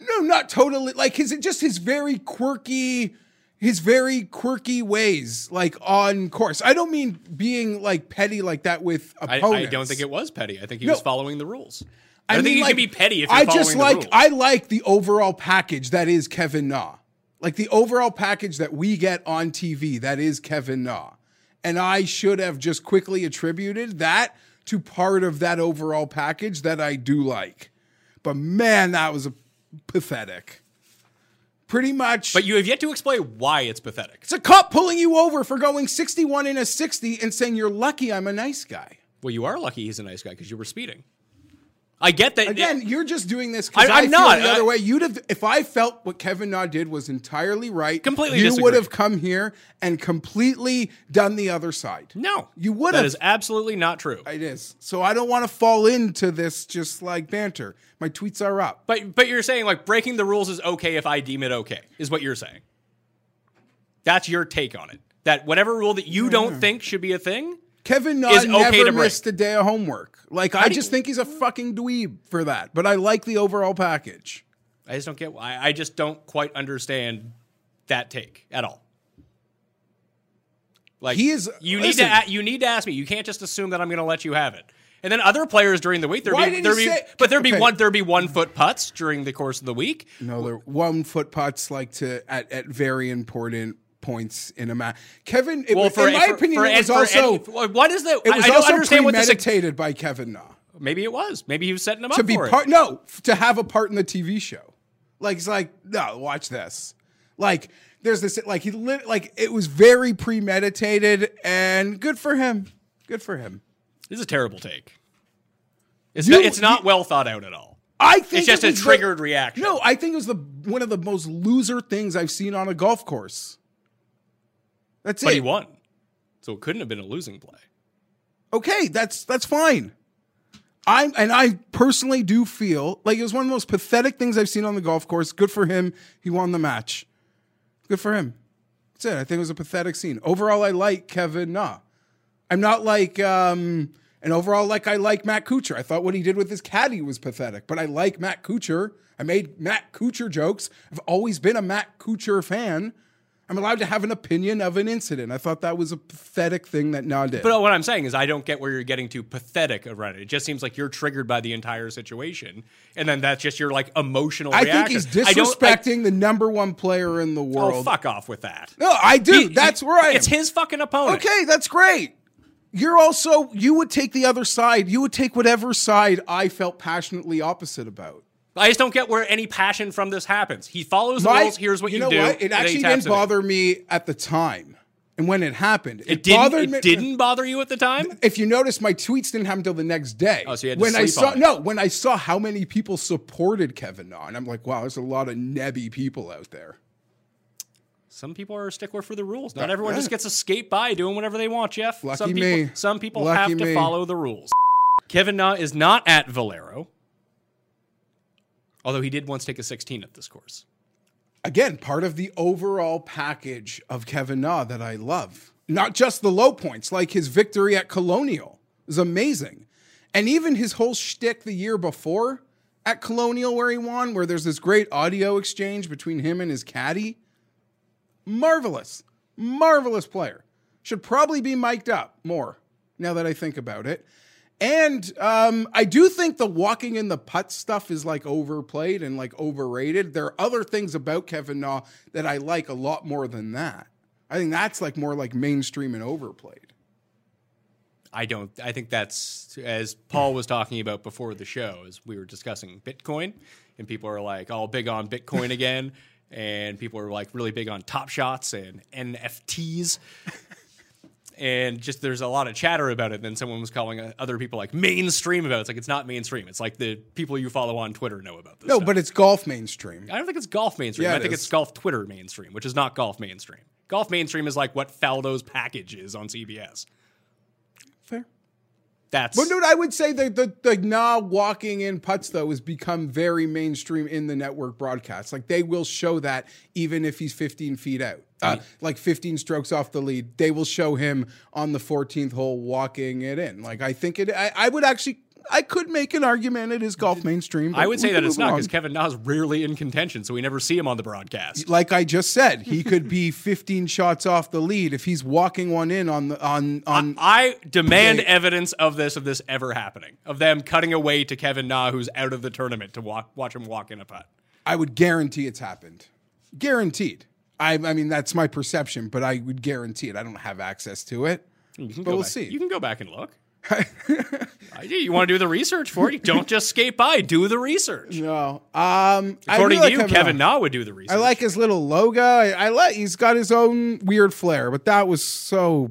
no, not totally. Like his just his very quirky, his very quirky ways, like on course. I don't mean being like petty like that with I, opponents. I don't think it was petty. I think he No. was following the rules. I, don't mean, think you like, can be petty if you're I just like. I like the overall package that is Kevin Na. Like the overall package that we get on TV that is Kevin Na. And I should have just quickly attributed that to part of that overall package that I do like. But man, that was a pathetic. Pretty much but you have yet to explain why it's pathetic. it's a cop pulling you over for going 61 in a 60 and saying you're lucky I'm a nice guy. Well, you are lucky he's a nice guy because you were speeding. I get that. Again, you're just doing this because I- feel not. the other I- way. You'd have, if I felt what Kevin Na did was entirely right. Completely You disagree. would have come here and completely done the other side. no, you would That have. is absolutely not true. It is. So I don't want to fall into this just like banter. My tweets are up. But but you're saying like breaking the rules is okay if I deem it okay, is what you're saying. That's your take on it. That whatever rule that you don't think should be a thing, Kevin Na Is okay never to break. missed a day of homework. Like I do just think he's a fucking dweeb for that. But I like the overall package. I just don't get. I, I just don't quite understand that take at all. Like He is- You listen. need to. You need to ask me. You can't just assume that I'm going to let you have it. And then other players during the week, there'd be, there'd be say- but there'd be Okay. one there'd be one foot putts during the course of the week. No, they're one foot putts like to at, at very important points in a match. Kevin, it, Well, was- for in my for- opinion, for, it was also any- what is the? it was I, I don't also understand what this. premeditated by Kevin Na Maybe it was. Maybe he was setting them up to be for part. it. No, to have a part in the TV show. Like it's like no, watch this. Like there's this like he lit like it was very premeditated and good for him. Good for him. This is a terrible take. It's You- not, it's not you- well thought out at all. I think It's just it a was the- triggered reaction. No, I think it was the one of the most loser things I've seen on a golf course. That's But it. he won, so it couldn't have been a losing play. okay, that's that's fine. I and I personally do feel like it was one of the most pathetic things I've seen on the golf course. Good for him. He won the match. Good for him. That's it. I think it was a pathetic scene. Overall, I like Kevin Na. I'm not like um and overall like I like Matt Kuchar. I thought what he did with his caddy was pathetic, but I like Matt Kuchar. I made Matt Kuchar jokes. I've always been a Matt Kuchar fan. I'm allowed to have an opinion of an incident. I thought that was a pathetic thing that Na did. But what I'm saying is, I don't get where you're getting to pathetic around it. It just seems like you're triggered by the entire situation, and then that's just your like emotional. I think reaction. he's I don't- I- disrespecting the number one player in the oh, world. Oh, fuck off with that. No, I do. He- that's he- where I am. It's his fucking opponent. Okay, that's great. You're also you would take the other side. You would take whatever side I felt passionately opposite about. I just don't get where any passion from this happens. He follows the My- rules. Here's what you, know do. What? It actually didn't it bother me at the time, and when it happened, It didn't. bothered It me. didn't bother you at the time. If you notice, my tweets didn't happen until the next day. Oh, so you had to when I saw on it. no, when I saw how many people supported Kevin Na, and I'm like, wow, there's a lot of nebby people out there. Some people are a stickler for the rules. Not everyone just gets to skate by doing whatever they want, Jeff. Lucky some people, me. Some people Lucky have to me. follow the rules. Kevin Na is not at Valero, although he did once take a 16 at this course. again, part of the overall package of Kevin Na that I love. Not just the low points, like his victory at Colonial is amazing. And even his whole shtick the year before at Colonial where he won, where there's this great audio exchange between him and his caddy. Marvelous. Marvelous player. Should probably be mic'd up more now that I think about it. And um, I do think the walking in the putt stuff is like overplayed and like overrated. There are other things about Kevin Na that I like a lot more than that. I think that's like more like mainstream and overplayed. I don't. I think that's as Paul was talking about before the show, as we were discussing Bitcoin, and people are like all big on Bitcoin again, and people are like really big on Top Shots and NFTs. And just there's a lot of chatter about it. Then someone was calling uh, other people like mainstream about it. It's like it's not mainstream. It's like the people you follow on Twitter know about this. No, stuff. but it's golf mainstream. I don't think it's golf mainstream. Yeah, I it think is. it's golf Twitter mainstream, which is not golf mainstream. Golf mainstream is like what Faldo's package is on CBS. That's But no, I would say that the the Na walking in putts though has become very mainstream in the network broadcast. Like they will show that even if he's 15 feet out, uh, like 15 strokes off the lead, they will show him on the 14th hole walking it in. Like I think it. I, I would actually. I could make an argument it is golf mainstream. I would say that it's not because Kevin Na's rarely in contention, so we never see him on the broadcast. like I just said, he could be 15 shots off the lead if he's walking one in on the on on. I demand Yeah. evidence of this, of this ever happening, of them cutting away to Kevin Na, who's out of the tournament, to walk, watch him walk in a putt. I would guarantee it's happened. Guaranteed. I, I mean, that's my perception, but I would guarantee it. I don't have access to it. But we'll back- see. You can go back and look. I do. You want to do the research for it? Don't just skate by. Do the research. No. Um, According really to like you, Kevin Na would do the research. I like his little logo. I, I like. He's got his own weird flair, but that was so.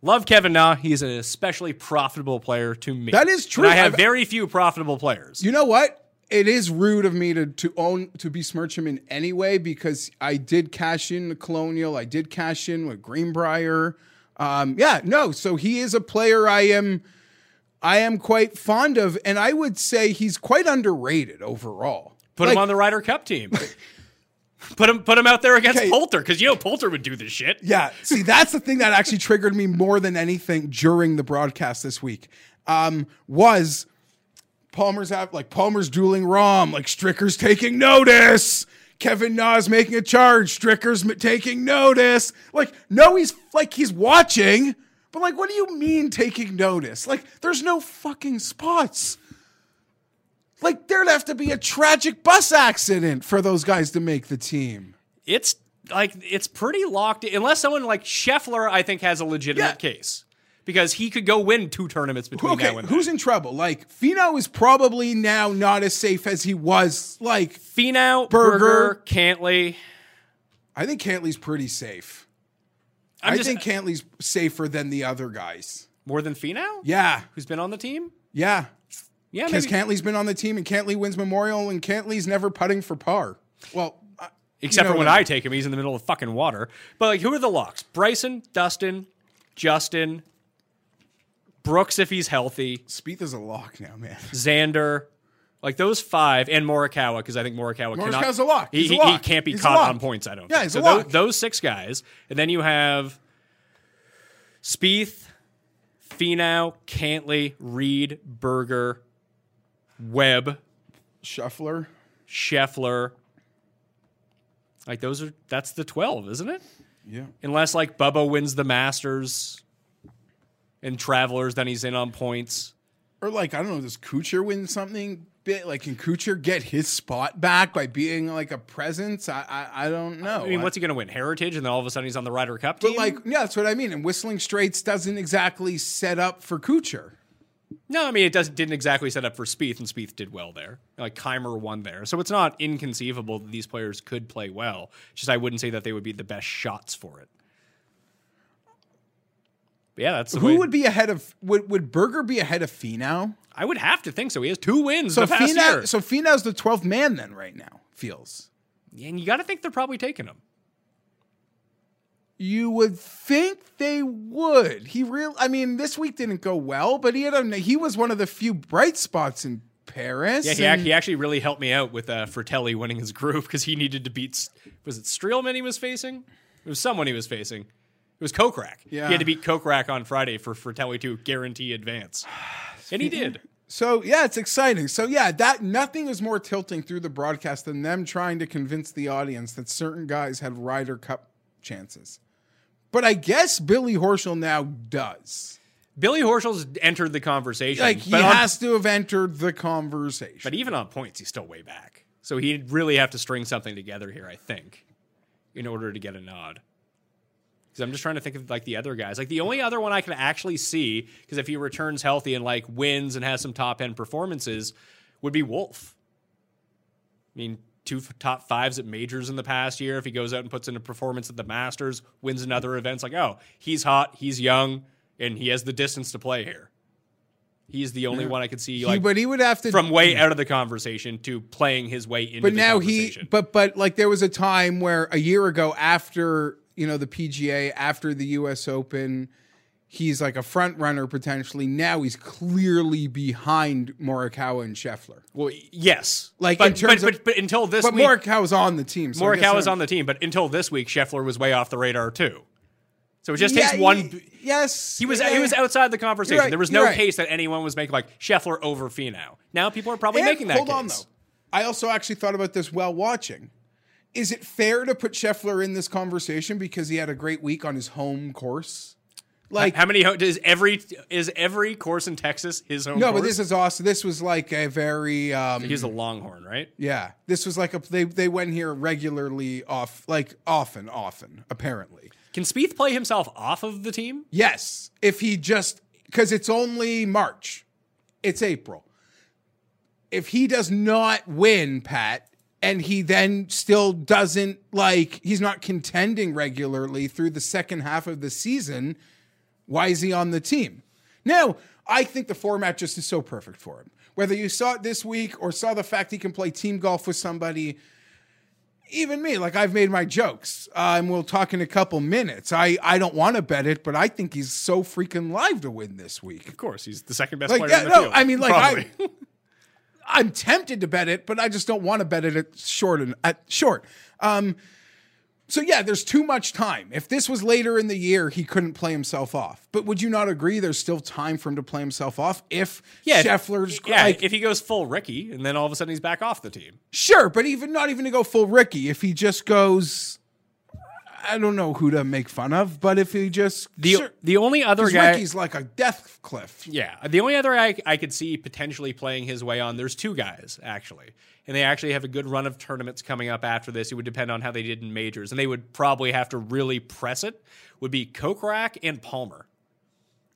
Love Kevin Na. He's an especially profitable player to me. That is true. And I have I've- very few profitable players. You know what? It is rude of me to to own to besmirch him in any way because I did cash in the Colonial. I did cash in with Greenbrier. Um, yeah, no. So he is a player I am I am quite fond of, and I would say he's quite underrated overall. Put Like, him on the Ryder Cup team. put him put him out there against Okay. Poulter because you know Poulter would do this shit. Yeah, see, that's the thing that actually triggered me more than anything during the broadcast this week. Um, was Palmer's out like Palmer's dueling Rahm, like Stricker's taking notice. Kevin Na's making a charge. Stricker's taking notice. Like, no, he's like he's watching, but like, what do you mean taking notice? Like, there's no fucking spots. Like, there'd have to be a tragic bus accident for those guys to make the team. It's like it's pretty locked in unless someone like Scheffler, I think, has a legitimate Yeah. case. Because he could go win two tournaments between Okay, now and then. who's in trouble? Like Finau is probably now not as safe as he was. Like Finau, Berger. Berger, Cantlay. I think Cantlay's pretty safe. I'm I just- think Cantlay's safer than the other guys. More than Finau? Yeah, Who's been on the team? yeah. Yeah, Because. Cantlay's been on the team, and Cantlay wins Memorial, and Cantlay's never putting for par. Well, Except you know for when what I take him, he's in the middle of fucking water. But like, who are the locks? Bryson, Dustin, Justin, Brooks if he's healthy, Spieth is a lock now, man. Xander, like those five, and Morikawa because I think Morikawa cannot. Morikawa's a lock. He, a lock. he can't be He's a caught lock. on points. I don't. Yeah, think. he's so a tho- lock. Those, six guys, and then you have Spieth, Finau, Cantlay, Reed, Berger, Webb, Shuffler. Scheffler. Like those are that's the twelve, isn't it? Yeah. Unless like Bubba wins the Masters and Travelers, then he's in on points. Or like, I don't know, does Kuchar win something bit? Like, can Kuchar get his spot back by being like a presence? I I, I don't know. I mean, what's he going to win? Heritage, and then all of a sudden he's on the Ryder Cup team. But like, yeah, that's what I mean. And Whistling Straits doesn't exactly set up for Kuchar. no, I mean it doesn't didn't exactly set up for Spieth, and Spieth did well there. Like Kaymer won there, so it's not inconceivable that these players could play well. It's just I wouldn't say that they would be the best shots for it. Yeah, that's the Who way. would be ahead of would would Berger be ahead of Finau? I would have to think so. He has two wins So Finau, year, so Finau's the twelfth man then right now. Feels and you got to think they're probably taking him. you would think they would. He real. I mean, this week didn't go well, but he had a he was one of the few bright spots in Paris. Yeah, he, and- ac- he actually really helped me out with uh, Frittelli winning his group because he needed to beat. Was it Streelman he was facing? It was someone he was facing. It was Kokrak. Yeah. He had to beat Kokrak on Friday for Frittelli to guarantee advance, and he did. So yeah, it's exciting. So yeah, that nothing is more tilting through the broadcast than them trying to convince the audience that certain guys had Ryder Cup chances. But I guess Billy Horschel now does. Billy Horschel's entered the conversation. Like he on- has to have entered the conversation. but even on points, he's still way back. So he'd really have to string something together here, I think, in order to get a nod. Because I'm just trying to think of like the other guys. Like the only other one I can actually see, because if he returns healthy and like wins and has some top end performances, would be Wolff. I mean, two f- top fives at majors in the past year. If he goes out and puts in a performance at the Masters, wins another event, it's like, oh, he's hot, he's young, and he has the distance to play here. He's the only one I could see He- but he would have to from way out of the conversation to playing his way into but now he but but like there was a time where a year ago after you know the PGA after the US Open he's like a front runner potentially now he's clearly behind Morikawa and Scheffler well, yes, Like, but, in terms but, of- but, but until this but week, Morikawa's on the team so I guess Morikawa was on the team, but until this week, Scheffler was way off the radar too. So it just Yeah, takes one. y- yes He was yeah. he was outside the conversation. Right, there was no right. case that anyone was making like Scheffler over Finau. Now people are probably And making that hold case. on though I also actually thought about this while watching is it fair to put Scheffler in this conversation because he had a great week on his home course like How many is every is every course in Texas his home? no course? but this is awesome this was like a very um he's a Longhorn, right? Yeah, this was like a they they went here regularly off like often often apparently. Can Spieth play himself off of the team? Yes, if he just cuz it's only March. It's April. If he does not win, Pat, and he then still doesn't like he's not contending regularly through the second half of the season, why is he on the team? Now, I think the format just is so perfect for him. Whether you saw it this week or saw the fact he can play team golf with somebody, even me, like I've made my jokes, uh, and we'll talk in a couple minutes. I, I don't want to bet it, but I think he's so freaking live to win this week. Of course, he's the second best Like, player yeah, in the no, field. I mean, like, Probably. I, I'm tempted to bet it, but I just don't want to bet it at short and at short. Um, so yeah, there's too much time. If this was later in the year, he couldn't play himself off. But would you not agree? There's still time for him to play himself off if yeah, if- yeah. like if he goes full Ricky, and then all of a sudden he's back off the team. sure, but even not even to go full Ricky. If he just goes, I don't know who to make fun of, but if he just The sure, the only other guy, Ricky's like a death cliff. Yeah, the only other I, I could see potentially playing his way on. There's two guys actually, and they actually have a good run of tournaments coming up after this. It would depend on how they did in majors, and they would probably have to really press it. Would be Kokrak and Palmer,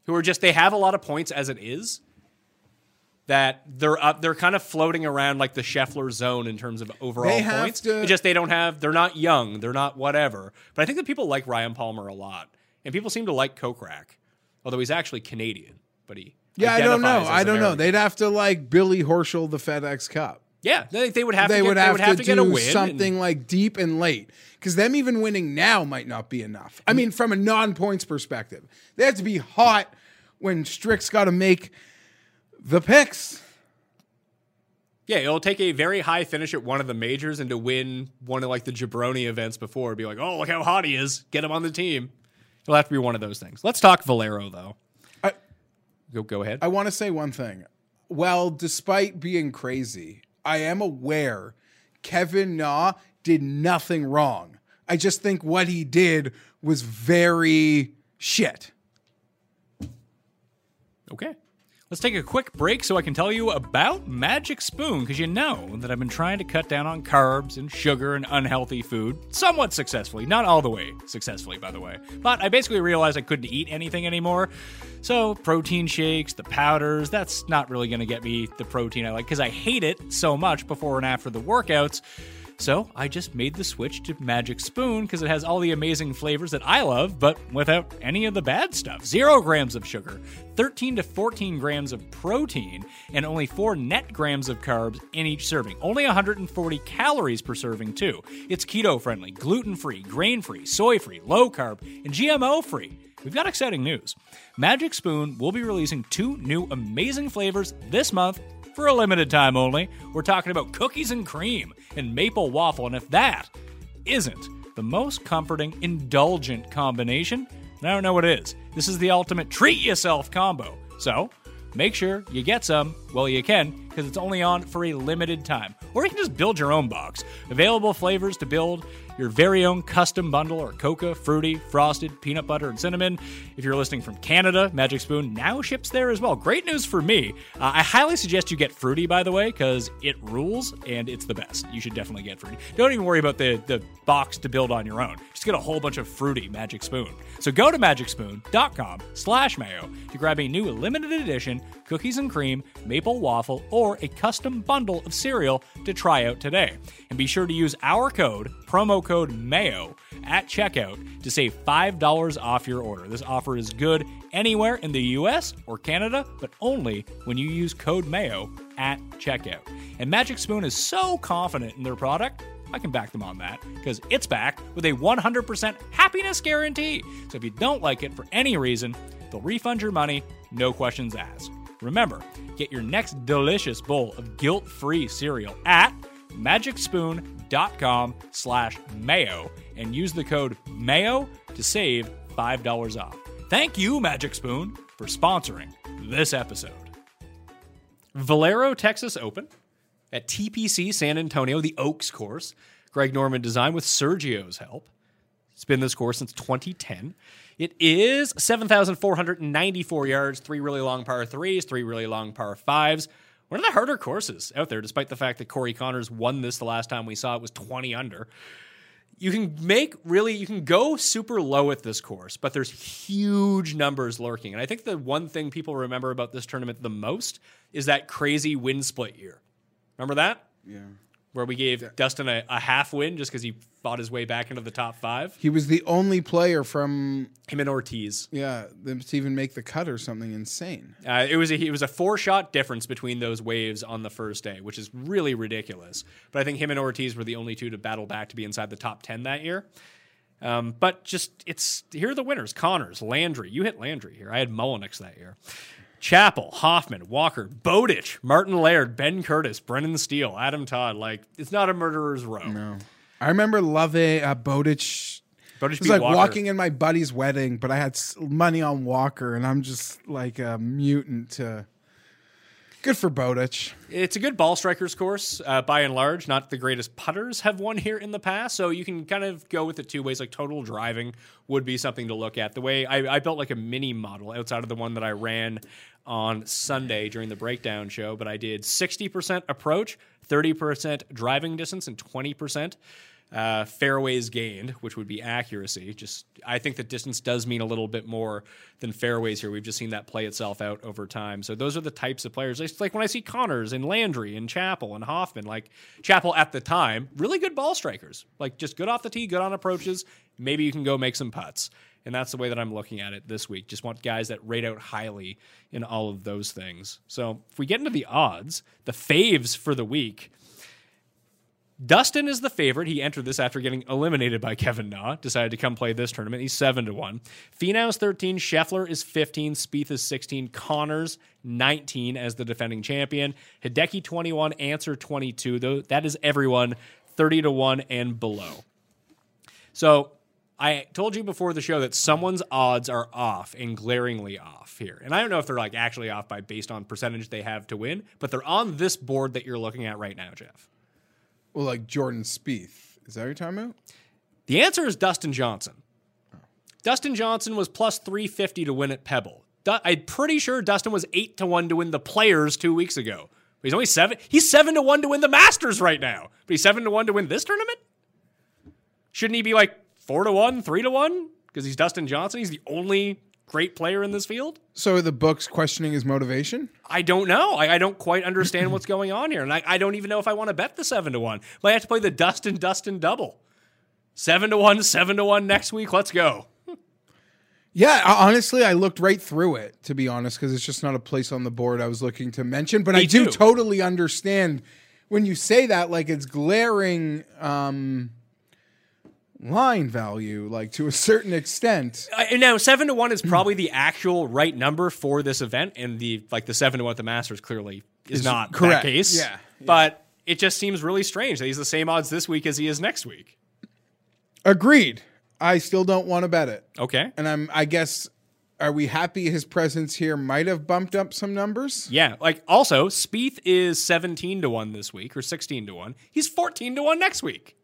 who are just they have a lot of points as it is. That they're up, they're kind of floating around like the Scheffler zone in terms of overall They points. to- It's just they don't have, they're not young, they're not whatever. But I think that people like Ryan Palmer a lot, and people seem to like Kokrak, although he's actually Canadian. But he Yeah, I don't know. I don't know. They'd have to like Billy Horschel the FedEx Cup. Yeah, they, they would have they to get, would they have, would have to, to, get a do win. and- something like deep and late because them even winning now might not be enough. I mm. mean, from a non-points perspective, they have to be hot when Strick's got to make the picks. yeah, it'll take a very high finish at one of the majors and to win one of like the Jabroni events before, be like, oh, look how hot he is. Get him on the team. It'll have to be one of those things. Let's talk Valero though. I- go go ahead. I want to say one thing. Well, despite being crazy, I am aware Kevin Na did nothing wrong. I just think what he did was very shit. Okay. Let's take a quick break so I can tell you about Magic Spoon, because you know that I've been trying to cut down on carbs and sugar and unhealthy food somewhat successfully. Not all the way successfully, by the way. But I basically realized I couldn't eat anything anymore. So, protein shakes, the powders, that's not really going to get me the protein I like, because I hate it so much before and after the workouts. So I just made the switch to Magic Spoon because it has all the amazing flavors that I love, but without any of the bad stuff. Zero grams of sugar, 13 to 14 grams of protein, and only 4 net grams of carbs in each serving. Only 140 calories per serving, too. It's keto friendly, gluten free, grain free, soy free, low carb, and GMO free. We've got exciting news. Magic Spoon will be releasing two new amazing flavors this month for a limited time only. We're talking about cookies and cream and maple waffle, and if that isn't the most comforting, indulgent combination, I don't know what is. This is the ultimate treat yourself combo. So, make sure you get some while you can, because it's only on for a limited time. Or you can just build your own box. Available flavors to build your very own custom bundle or coca, fruity, frosted, peanut butter, and cinnamon. If you're listening from Canada, Magic Spoon now ships there as well. Great news for me. Uh, I highly suggest you get fruity, by the way, because it rules and it's the best. You should definitely get fruity. Don't even worry about the, the box to build on your own. Just get a whole bunch of fruity Magic Spoon. So go to magicspoon.com slash mayo to grab a new limited edition cookies and cream, maple waffle, or a custom bundle of cereal to try out today. And be sure to use our code, promo code MAYO, at checkout to save $5 off your order. This offer is good anywhere in the US or Canada, but only when you use code MAYO at checkout. And Magic Spoon is so confident in their product. I can back them on that because it's back with a 100% happiness guarantee. So if you don't like it for any reason, they'll refund your money, no questions asked. Remember, get your next delicious bowl of guilt-free cereal at magicspoon.com slash mayo and use the code mayo to save $5 off. Thank you, Magic Spoon, for sponsoring this episode. Valero Texas Open at TPC San Antonio, the Oaks course. Greg Norman designed with Sergio's help. It's been this course since 2010. It is 7,494 yards, three really long par threes, three really long par fives. One of the harder courses out there, despite the fact that Corey Conners won this the last time we saw it was 20 under. You can make really, you can go super low at this course, but there's huge numbers lurking. And I think the one thing people remember about this tournament the most is that crazy wind split year. Remember that? Yeah. Where we gave Dustin a, a half win just because he fought his way back into the top five. He was the only player from Him and Ortiz. yeah them to even make the cut or something insane. Uh, it was a, it was a four shot difference between those waves on the first day, which is really ridiculous. But I think him and Ortiz were the only two to battle back to be inside the top ten that year. Um, but just it's here are the winners: Conners, Landry. You hit Landry here. I had Mullinax that year. Chappell, Hoffman, Walker, Bowditch, Martin Laird, Ben Curtis, Brendan Steele, Adam Todd. Like it's not a murderer's row. No, I remember loving uh, Bowditch. Bowditch It was like Walker. walking in my buddy's wedding, but I had s- money on Walker, and I'm just like a mutant. To... Good for Bowditch. It's a good ball strikers course uh, by and large. Not the greatest putters have won here in the past, so you can kind of go with it two ways. Like total driving would be something to look at. The way I, I built like a mini model outside of the one that I ran on Sunday during the breakdown show, but I did 60% approach, 30% driving distance, and 20% uh, fairways gained, which would be accuracy. Just I think that distance does mean a little bit more than fairways here. We've just seen that play itself out over time. So those are the types of players. It's like when I see Conners and Landry and Chappell and Hoffman. Like Chappell at the time, really good ball strikers. Like just good off the tee, good on approaches. Maybe you can go make some putts. And that's the way that I'm looking at it this week. Just want guys that rate out highly in all of those things. So if we get into the odds, the faves for the week. Dustin is the favorite. He entered this after getting eliminated by Kevin Na. Decided to come play this tournament. He's seven to one. Finau is thirteen. Scheffler is fifteen. Spieth is sixteen. Conners nineteen as the defending champion. Hideki twenty one. Ancer twenty two. Though that is everyone thirty to one and below. So I told you before the show that someone's odds are off and glaringly off here. And I don't know if they're like actually off by based on percentage they have to win, but they're on this board that you're looking at right now, Jeff. Well, like Jordan Spieth. Is that what you're talking about? The answer is Dustin Johnson. Dustin Johnson was plus 350 to win at Pebble. Du- I'm pretty sure Dustin was 8 to 1 to win the Players 2 weeks ago. But he's only 7 he's 7 to 1 to win the Masters right now. But he's 7 to 1 to win this tournament? Shouldn't he be like 4 to 1, 3 to 1 because he's Dustin Johnson? He's the only great player in this field? So are the books questioning his motivation? I don't know. I, I don't quite understand what's going on here. And I, I don't even know if I want to bet the 7 to 1. Might have to play the Dustin Dustin double. 7 to 1, 7 to 1 next week. Let's go. Yeah, honestly, I looked right through it to be honest, because it's just not a place on the board I was looking to mention. But Me I do too. totally understand when you say that, like it's glaring um, line value, like to a certain extent. Uh, now seven to one is probably the actual right number for this event, and the like the seven to one at the Masters clearly is, Is not correct. that case. Yeah, yeah. but it just seems really strange that he's the same odds this week as he is next week. Agreed. I still don't want to bet it, Okay, and I'm. I guess. Are we happy his presence here might have bumped up some numbers? yeah. Like also, Spieth is seventeen to one this week or sixteen to one. He's fourteen to one next week.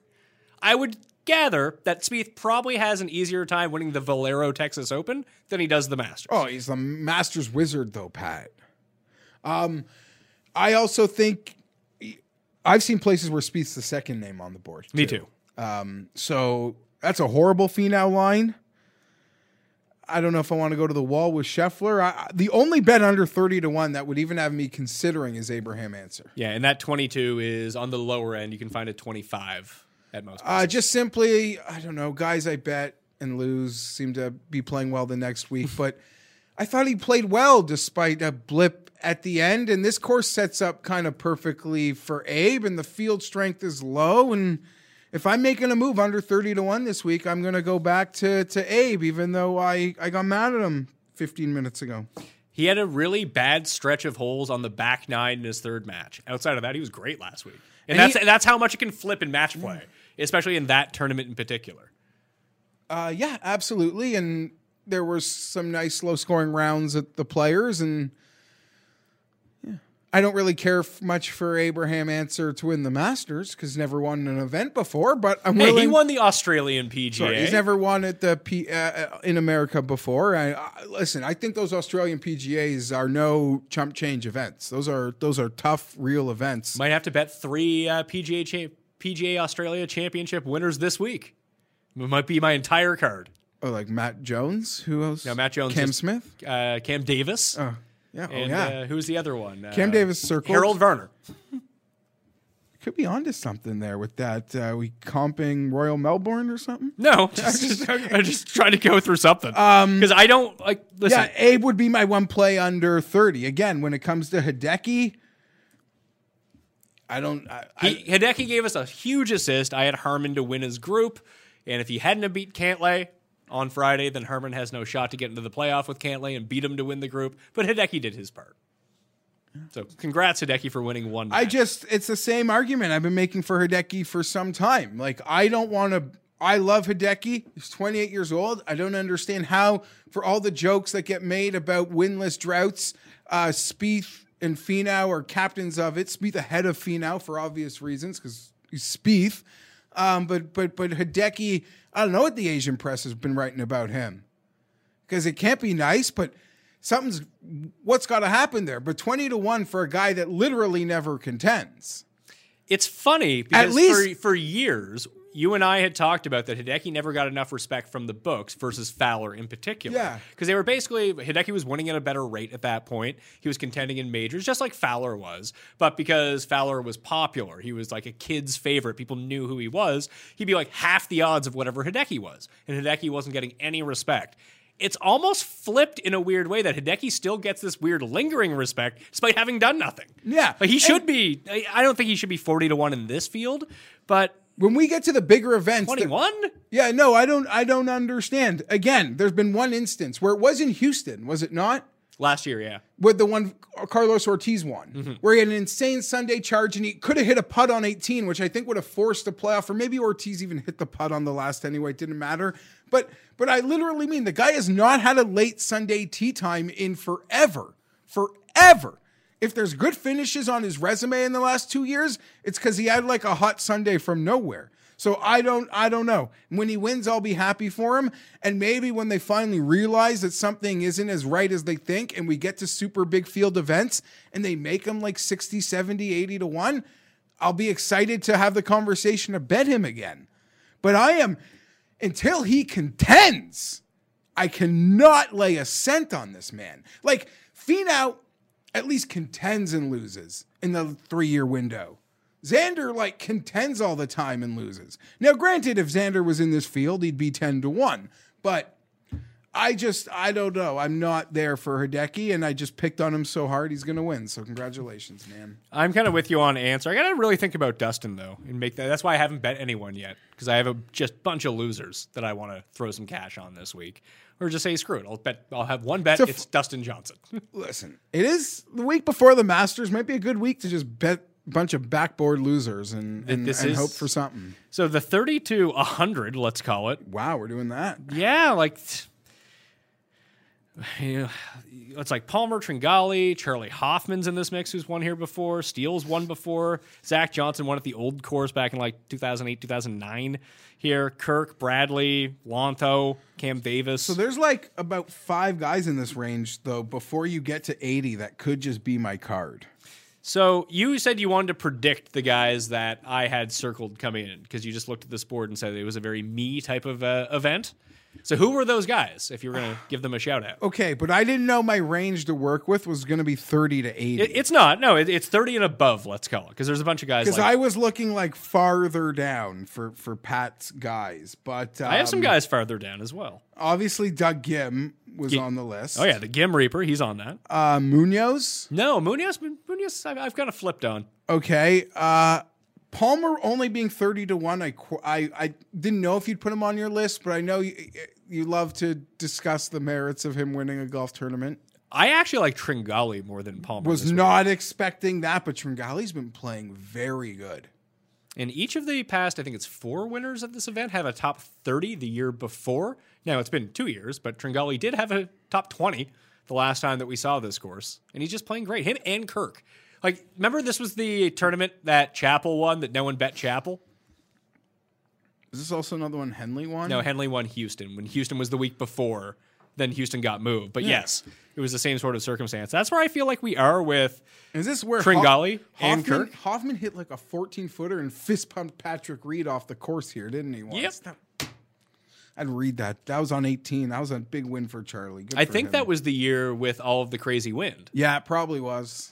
I would gather that Spieth probably has an easier time winning the Valero Texas Open than he does the Masters. Oh, he's the Masters wizard, though, Pat. Um, I also think I've seen places where Spieth's the second name on the board. Me too. So that's a horrible Finau line. I don't know if I want to go to the wall with Scheffler. I- the only bet under 30 to 1 that would even have me considering is Abraham Ancer. Yeah, and that 22 is on the lower end. You can find a 25 at most. Uh, just simply, I don't know, guys I bet and lose seem to be playing well the next week, but I thought he played well despite a blip at the end. And this course sets up kind of perfectly for Abe, and the field strength is low. And if I'm making a move under 30 to 1 this week, I'm going to go back to, to Abe, even though I, I got mad at him 15 minutes ago. he had a really bad stretch of holes on the back nine in his third match. Outside of that, he was great last week, and, And that's he- that's how much it can flip in match play, especially in that tournament in particular. Uh, yeah, absolutely. And there were some nice low scoring rounds at the players, and yeah, I don't really care f- much for Abraham Ancer to win the Masters because never won an event before. But I'm Hey, willing. he won the Australian PGA. Sorry, he's never won at the P, uh, uh, in America before. I, I, listen, I think those Australian PGAs are no chump change events. Those are those are tough, real events. Might have to bet three uh, PGA cha- PGA Australia Championship winners this week. It might be my entire card. oh, like Matt Jones. Who else? No, Matt Jones. Cam is- Smith. Uh, Cam Davis. Oh, yeah. Oh, and yeah. uh, who's the other one? Cam Uh, Davis circled. Harold Varner. could be onto something there with that. Uh, we comping Royal Melbourne or something? No, just, I'm just trying to go through something because I don't like. Listen, Um, yeah, Abe would be my one play under 30. Again, when it comes to Hideki, I don't. I, I, he, Hideki gave us a huge assist. I had Herman to win his group, and if he hadn't have beat Cantlay on Friday, then Herman has no shot to get into the playoff with Cantlay and beat him to win the group. But Hideki did his part. So congrats, Hideki, for winning one. I just, it's the same argument I've been making for Hideki for some time. Like, I don't want to. I love Hideki. He's 28 years old. I don't understand how, for all the jokes that get made about winless droughts, uh, Spieth and Finau are captains of it. Spieth ahead of Finau for obvious reasons because he's Spieth. Um, but but but Hideki, I don't know what the Asian press has been writing about him because it can't be nice, but something's what's got to happen there. But twenty to one for a guy that literally never contends. It's funny because At least- for, for years, you and I had talked about that Hideki never got enough respect from the books versus Fowler in particular. Yeah. Because they were basically, Hideki was winning at a better rate at that point. He was contending in majors, just like Fowler was. But because Fowler was popular, he was like a kid's favorite, people knew who he was, he'd be like half the odds of whatever Hideki was. And Hideki wasn't getting any respect. It's almost flipped in a weird way that Hideki still gets this weird lingering respect despite having done nothing. Yeah. Like he should And- be. I don't think he should be forty to one in this field, but When we get to the bigger events, twenty one. yeah, no, I don't, I don't understand. Again, there's been one instance where it was in Houston, was it not? Last year, yeah. with the one Carlos Ortiz won, Mm-hmm. where he had an insane Sunday charge and he could have hit a putt on 18, which I think would have forced a playoff, or maybe Ortiz even hit the putt on the last anyway. It didn't matter. But but I literally mean the guy has not had a late Sunday tee time in forever, forever. If there's good finishes on his resume in the last two years, it's because he had like a hot Sunday from nowhere. So I don't I don't know. When he wins, I'll be happy for him. And maybe when they finally realize that something isn't as right as they think and we get to super big field events and they make him like 60, 70, 80 to 1, I'll be excited to have the conversation to bet him again. But I am until he contends, I cannot lay a cent on this man. Like Finau at least contends and loses in the three year window. Xander like contends all the time and loses. Now, granted, if Xander was in this field, he'd be 10 to 1. But I just, I don't know. I'm not there for Hideki, and I just picked on him so hard he's going to win. So, congratulations, man. I'm kind of with you on Ancer. I got to really think about Dustin though, and make that. That's why I haven't bet anyone yet because I have a just bunch of losers that I want to throw some cash on this week, or just say screw it. I'll bet. I'll have one bet. So f- it's Dustin Johnson. Listen, it is the week before the Masters. Might be a good week to just bet a bunch of backboard losers and, and, this and is- hope for something. so the thirty to hundred, let's call it. Wow, we're doing that. Yeah, like t- you know, it's like Palmer Tringali, Charlie Hoffman's in this mix, who's won here before. Steele's won before. Zach Johnson won at the old course back in like 2008, 2009. Here, Kirk, Bradley, Lanto, Cam Davis. So there's like about five guys in this range, though, before you get to 80 that could just be my card. So you said you wanted to predict the guys that I had circled coming in because you just looked at this board and said it was a very me type of uh, event. So who were those guys? If you were going to give them a shout out, Okay, but I didn't know my range to work with was going to be 30 to 80. it, it's not. No, it, it's thirty and above. Let's call it because there's a bunch of guys. Because Like, I was looking like farther down for for Pat's guys, but um, I have some guys farther down as well. Obviously, Doug Ghim was on the list. Oh yeah, the Ghim Reaper. He's on that. uh, Munoz. No, Munoz. Munoz. I've, I've kind of flipped on. Okay, uh, Palmer only being thirty to one. I, I I didn't know if you'd put him on your list, but I know you, you love to discuss the merits of him winning a golf tournament. I actually like Tringali more than Palmer. Was this week. not expecting that, but Tringali's been playing very good. And each of the past, I think it's four winners of this event have a top 30 the year before. Now, it's been two years, but Tringali did have a top 20 the last time that we saw this course. And he's just playing great. Him and Kirk. Like, remember this was the tournament that Chappell won that no one bet Chappell? Is this also another one Henley won? No, Henley won Houston when Houston was the week before. Then Houston got moved. But yes, it was the same sort of circumstance. That's where I feel like we are with Is this where Tringali and Hoffman, Kirk? Hoffman hit like a 14 footer and fist pumped Patrick Reed off the course here, didn't he? Once? Yep. I'd read that. That was on 18. That was a big win for Charlie. Good I for think him. that was the year with all of the crazy wind. Yeah, it probably was.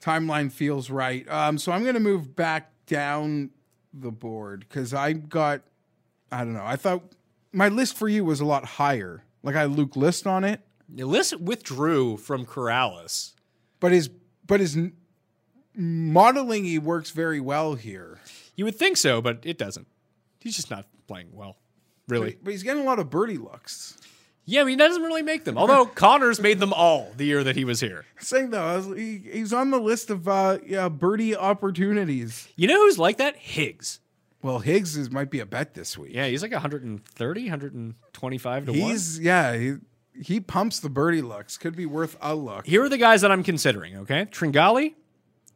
Timeline feels right. Um, so I'm going to move back down the board because I got, I don't know. I thought my list for you was a lot higher. Like I Luke List on it, List withdrew from Corales. but his but his modeling he works very well here. You would think so, but it doesn't. He's just not playing well, really. But he's getting a lot of birdie looks. Yeah, I mean, that doesn't really make them. Although Conners made them all the year that he was here. Saying though, I was, he, he's on the list of uh, yeah birdie opportunities. You know who's like that? Higgs. Well, Higgs is might be a bet this week. Yeah, he's like 130, 125 to 1. He's yeah, he, he pumps the birdie looks. Could be worth a look. Here are the guys that I'm considering, okay? Tringali,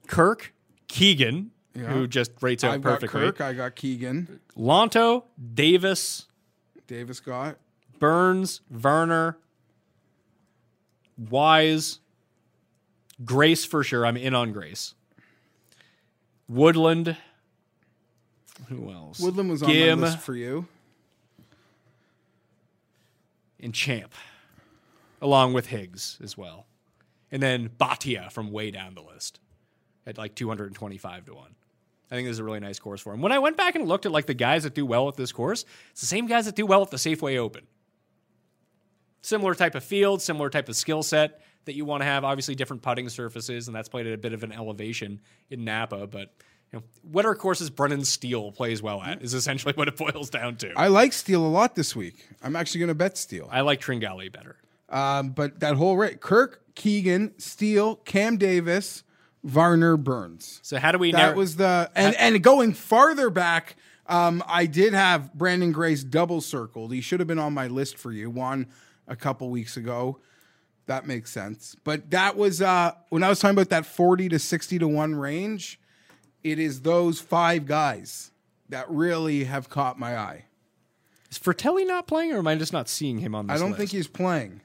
Kirk, Keegan, who just rates out I've got perfectly. Kirk. I got Keegan. Lanto, Davis, Davis got. Burns, Varner, Wise, Grace for sure. I'm in on Grace. Woodland. Who else? Woodland was on Ghim my list for you. and Champ, along with Higgs as well. And then Bhatia from way down the list at like 225 to 1. I think this is a really nice course for him. When I went back and looked at like the guys that do well at this course, it's the same guys that do well at the Safeway Open. Similar type of field, similar type of skill set that you want to have. Obviously, different putting surfaces, and that's played at a bit of an elevation in Napa. But you know, what are courses Brendan Steele plays well at is essentially what it boils down to. I, like Steele a lot this week. I'm actually going to bet Steele. I like Tringali better. Um, but that whole rate: Kirk, Keegan, Steele, Cam Davis, Varner, Burns. So how do we? That was the and and going farther back. Um, I did have Branden Grace double circled. He should have been on my list for you. Won a couple weeks ago. That makes sense. But that was uh, when I was talking about that forty to sixty to one range. It is those five guys that really have caught my eye. Is Frittelli not playing, or am I just not seeing him on this I don't list? think he's playing.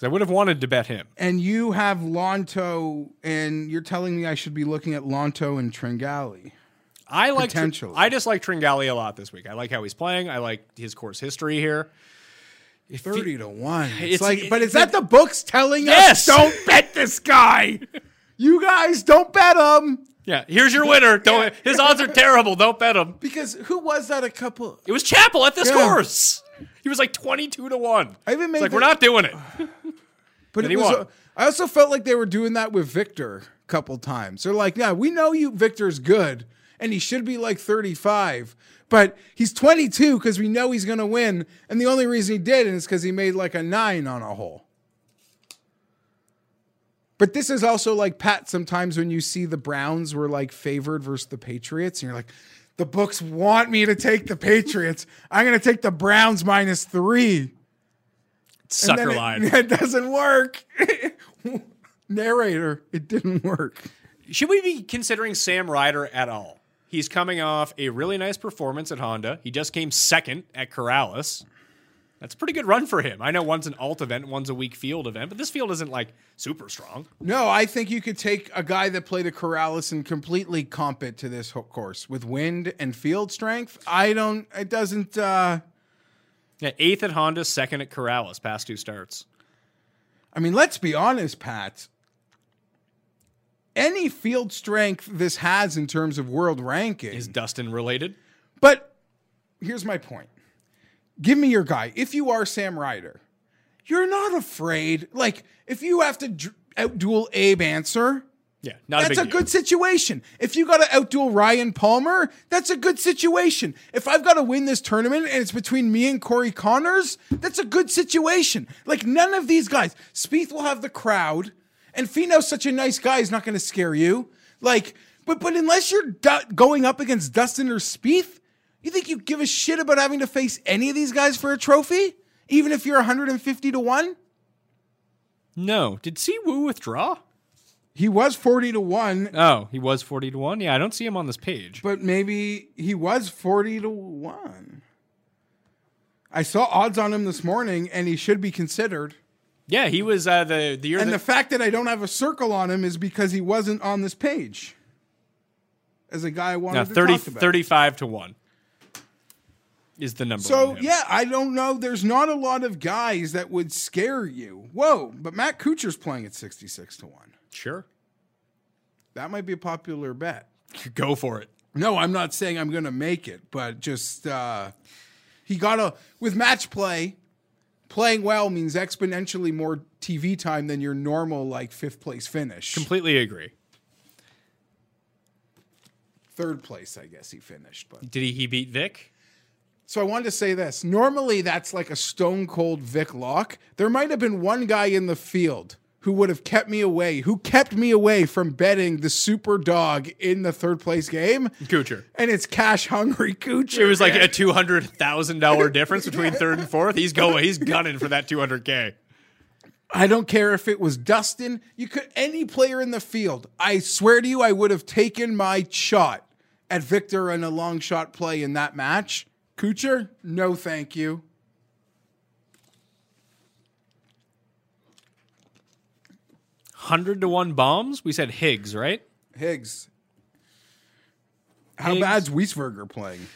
I would have wanted to bet him. And you have Lanto, and you're telling me I should be looking at Lanto and Tringali. I like Potentially. I just like Tringali a lot this week. I like how he's playing. I like his course history here. If he- Thirty to one. It's, It's- like, it- but is that the books telling Yes! us don't bet this guy? you guys don't bet him yeah, here's your winner. Don't. His odds are terrible. Don't bet him. because who was that? A couple. It was Chappell at this Yeah. course. He was like twenty-two to one. I even It's made like the- we're not doing it. But And it he was. won. I also felt like they were doing that with Victor a couple times. They're like, yeah, we know you. Victor's good, and he should be like 35. But he's 22 because we know he's going to win. And the only reason he did is because he made like a nine on a hole. But this is also like Pat. Sometimes when you see the Browns were like favored versus the Patriots, and you're like, the books want me to take the Patriots. I'm going to take the Browns minus three. Sucker it- line. It doesn't work. Narrator, it didn't work. Should we be considering Sam Ryder at all? He's coming off a really nice performance at Honda. He just came second at Corales. That's a pretty good run for him. I know one's an alt event, one's a weak field event, but this field isn't like super strong. No, I think you could take a guy that played at Corales and completely comp it to this course with wind and field strength. I don't. It doesn't. uh Yeah, eighth at Honda, second at Corales, past two starts. I mean, let's be honest, Pat. Any field strength this has in terms of world ranking Is Dustin related? But here's my point. Give me your guy. If you are Sam Ryder, you're not afraid. Like, if you have to dr- outduel Abe Ancer, Yeah, not that's a, a, good situation. If you got to outduel Ryan Palmer, that's a good situation. If I've got to win this tournament and it's between me and Corey Conners, that's a good situation. Like, none of these guys. Spieth will have the crowd, and Finau's such a nice guy, he's not going to scare you. Like, but but unless you're du- going up against Dustin or Spieth, you think you give a shit about having to face any of these guys for a trophy, even if you're 150 to one? No. Did Si Woo withdraw? He was 40 to one, Oh, he was 40 to 1? Yeah, I don't see him on this page. but maybe he was 40 to 1. I saw odds on him this morning and he should be considered. Yeah, he was uh, the, the year And that, the fact that I don't have a circle on him is because he wasn't on this page. As a guy I wanted no, to 30, talk about. 35 to 1 is the number. So yeah, I don't know. There's not a lot of guys that would scare you. Whoa, but Matt Kuchar's playing at 66 to 1. Sure. That might be a popular bet. Go for it. No, I'm not saying I'm going to make it, but just uh, he got a with match play. Playing well means exponentially more TV time than your normal like fifth place finish. Completely agree. Third place, I guess he finished. But Did he, he beat Vic? so I wanted to say this. Normally, that's like a stone cold Vic lock. There might have been one guy in the field who would have kept me away, who kept me away from betting the super dog in the third place game. Kuchar. And it's cash hungry Kuchar. It was like a two hundred thousand dollar difference between third and fourth. He's going. He's gunning for that two hundred k. I don't care if it was Dustin. You could any player in the field. I swear to you, I would have taken my shot at Victor in a long shot play in that match. Kuchar, no, thank you. Hundred to one bombs. We said Higgs, right? Higgs. How Higgs. bad's Wiesberger playing?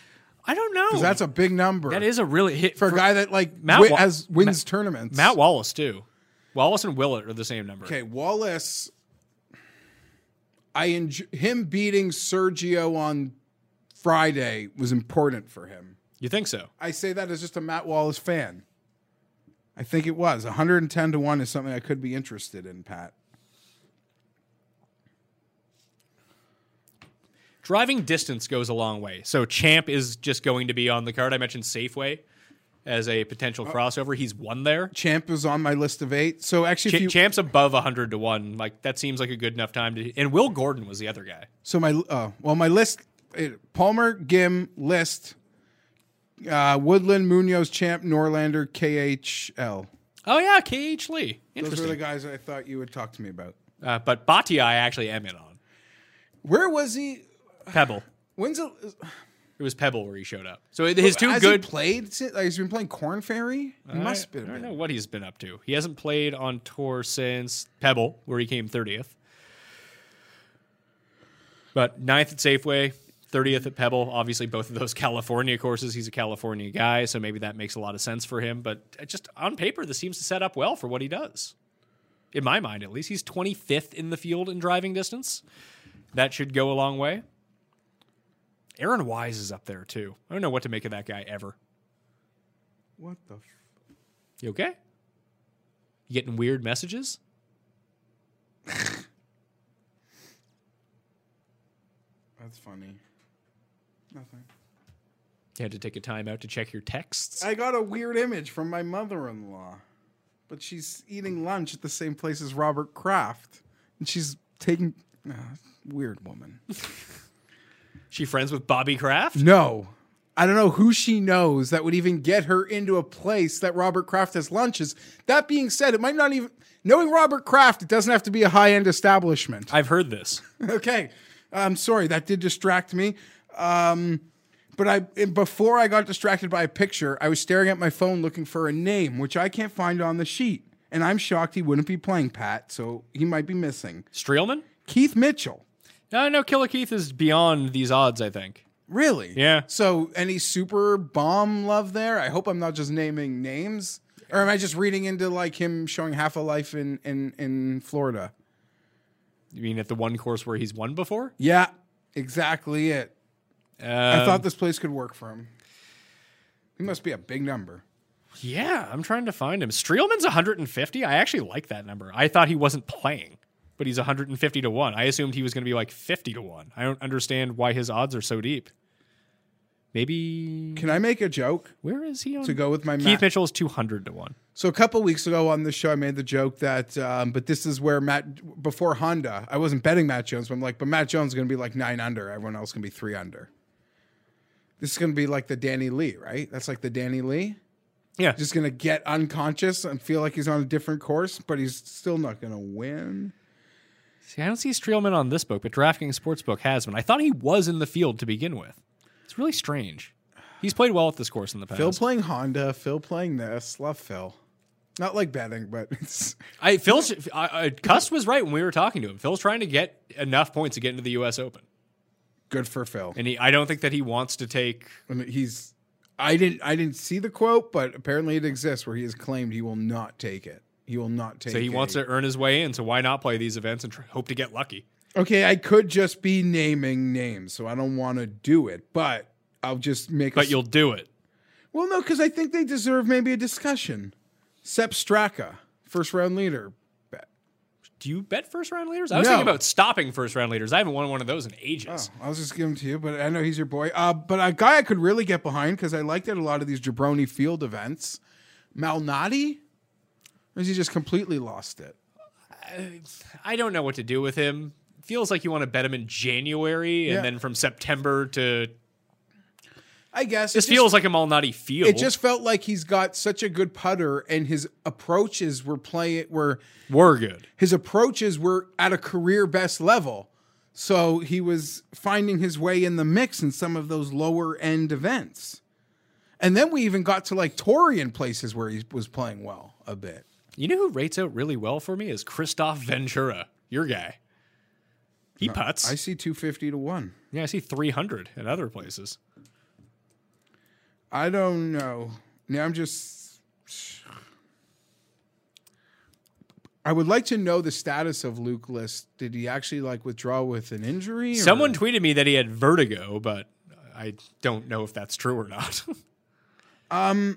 I don't know. Because that's a big number that is a really hit for a guy that like Matt wi- Wa- has wins Matt- tournaments. Matt Wallace too. Wallace and Willett are the same number. Okay, Wallace. I enjoy him beating Sergio on Friday was important for him. You think so? I say that as just a Matt Wallace fan. I think it was 110 to 1 is something I could be interested in, Pat. Driving distance goes a long way. So Champ is just going to be on the card. I mentioned Safeway as a potential crossover. He's one there. Champ is on my list of eight. So actually, if Ch- you, Champ's above 100 to 1. Like that seems like a good enough time to And Will Gordon was the other guy. so my uh, well, my list: it, Palmer, Ghim, List, uh, Woodland, Munoz, Champ, Norlander, KHL. Oh yeah, KH Lee. Those were the guys I thought you would talk to me about. Uh, but Bhatia I actually am in on. Where was he? Pebble. When's it? It was Pebble where he showed up. So his two has good He played. since- Like, he's been playing Corn Ferry. He must have I been. don't know what he's been up to. He hasn't played on tour since Pebble, where he came 30th. But ninth at Safeway, 30th at Pebble. Obviously, both of those California courses. He's a California guy, so maybe that makes a lot of sense for him. But it just on paper, this seems to set up well for what he does. In my mind, at least. He's 25th in the field in driving distance. That should go a long way. Aaron Wise is up there, too. I don't know what to make of that guy ever. What the? F- You okay? You getting weird messages? That's funny. Nothing. You had to take a time out to check your texts. I got a weird image from my mother-in-law, but she's eating lunch at the same place as Robert Kraft, and she's taking uh, weird woman. she friends with Bobby Kraft? No, I don't know who she knows that would even get her into a place that Robert Kraft has lunches. That being said, it might not even knowing Robert Kraft. It doesn't have to be a high-end establishment. I've heard this. okay, I'm sorry that did distract me. Um, But I before I got distracted by a picture, I was staring at my phone looking for a name, which I can't find on the sheet. And I'm shocked he wouldn't be playing Pat, so he might be missing. Streelman? Keith Mitchell. No, no, Killer Keith is beyond these odds, I think. Really? Yeah. So any super bomb love there? I hope I'm not just naming names. Or am I just reading into like him showing half a life in in, in Florida? You mean at the one course where he's won before? Yeah, exactly it. I Um, thought this place could work for him. He must be a big number. Yeah, I'm trying to find him. Streelman's 150. I actually like that number. I thought he wasn't playing, but he's 150 to 1. I assumed he was going to be like 50 to 1. I don't understand why his odds are so deep. Maybe Can I make a joke where is he on to go with my Keith Matt? Mitchell is 200 to 1. So a couple weeks ago on the show, I made the joke that, um, but this is where Matt before Honda, I wasn't betting Matt Jones, but I'm like, but Matt Jones is going to be like nine under. Everyone else going to be three under. This is going to be like the Danny Lee, right? That's like the Danny Lee. Yeah. Just going to get unconscious and feel like he's on a different course, but he's still not going to win. See, I don't see Streelman on this book, but DraftKings Sportsbook has one. I thought he was in the field to begin with. It's really strange. He's played well at this course in the past. Phil playing Honda, Phil playing this. Love Phil. Not like betting, but it's I Phil's I, I, Cust was right when we were talking to him. Phil's trying to get enough points to get into the U.S. Open, good for Phil. and he I don't think that he wants to take. I mean, he's I didn't I didn't see the quote, but apparently it exists where he has claimed he will not take it. He will not take. So he a- wants to earn his way in. So why not play these events and try, hope to get lucky? Okay, I could just be naming names, so I don't want to do it, but I'll just make. But s- you'll do it. well, no, because I think they deserve maybe a discussion. Sepp Straka, first round leader. Bet. Do you bet first round leaders? I was No. thinking about stopping first round leaders. I haven't won one of those in ages. I'll just give him to you, but I know he's your boy. Uh, but a guy I could really get behind because I liked at a lot of these Jabroni Field events. Malnati, or has he just completely lost it? I don't know what to do with him. Feels like you want to bet him in January, and Yeah. then from September to I guess this it just- feels like a Malnati field. It just felt like he's got such a good putter, and his approaches were playing were were good. his approaches were at a career best level. So he was finding his way in the mix in some of those lower end events. And then we even got to like Torian places where he was playing well a bit. You know who rates out really well for me is Kristoffer Ventura, your guy. He putts. I see 250 to 1. yeah, I see 300 in other places. I don't know. Now I'm just. I would like to know the status of Luke List. Did he actually like withdraw with an injury? or- Someone tweeted me that he had vertigo, but I don't know if that's true or not. Um,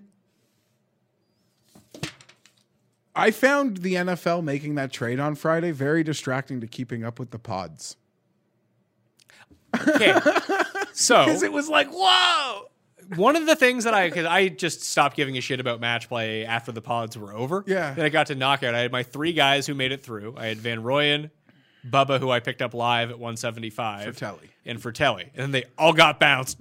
I found the NFL making that trade on Friday very distracting to keeping up with the pods. okay. So Because it was like, whoa. one of the things that I because I just stopped giving a shit about match play after the pods were over. Yeah. Then I got to knockout. I had my three guys who made it through. I had Van Rooyen, Bubba, who I picked up live at 175. Frittelli. And Frittelli. And then they all got bounced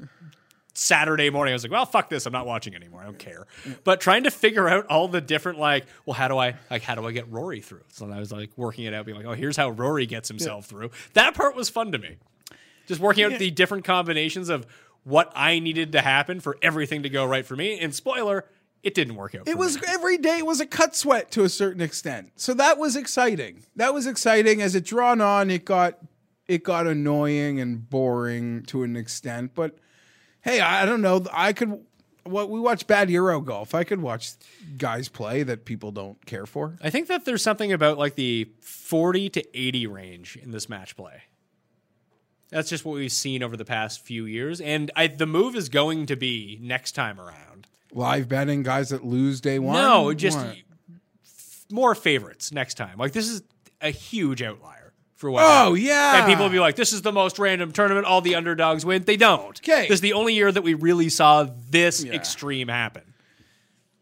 Saturday morning. I was like, well, fuck this. I'm not watching anymore. I don't care. But trying to figure out all the different like, well, how do I like how do I get Rory through? So I was like working it out, being like, oh, here's how Rory gets himself through. That part was fun to me. Just working out the different combinations of what I needed to happen for everything to go right for me. And spoiler, it didn't work out. It was me. every day was a cut sweat to a certain extent. So that was exciting. That was exciting. As it drawn on, it got it got annoying and boring to an extent. But hey, I, don't know. I could what we watch bad Euro golf. I could watch guys play that people don't care for. I think that there's something about like the 40 to 80 range in this match play. That's just what we've seen over the past few years, and I, the move is going to be next time around. Live betting guys that lose day one. No, just What? more favorites next time. Like this is a huge outlier for what. Oh, happened. yeah. and people will be like, "This is the most random tournament. All the underdogs win." They don't. Okay, this is the only year that we really saw this Yeah. extreme happen.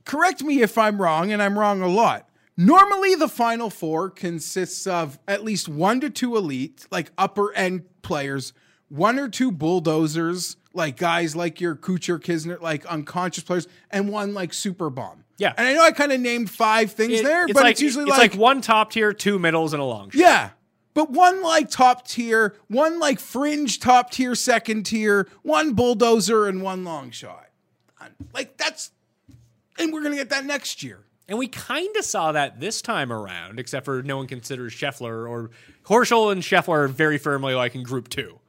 correct me if I'm wrong, and I'm wrong a lot. Normally, the final four consists of at least one to two elite, like upper end players, one or two bulldozers, like guys like your Kuchar, Kisner, like unconscious players, and one like super bomb. Yeah. and I know I kind of named five things It- there, but like it's usually it's like, like one top tier, two middles, and a long shot. yeah. But one like top tier, one like fringe top tier, second tier, one bulldozer, and one long shot. Like that's, and we're gonna get that next year. And we kind of saw that this time around, except for no one considers Scheffler or Horschel and Scheffler are very firmly like in Group Two.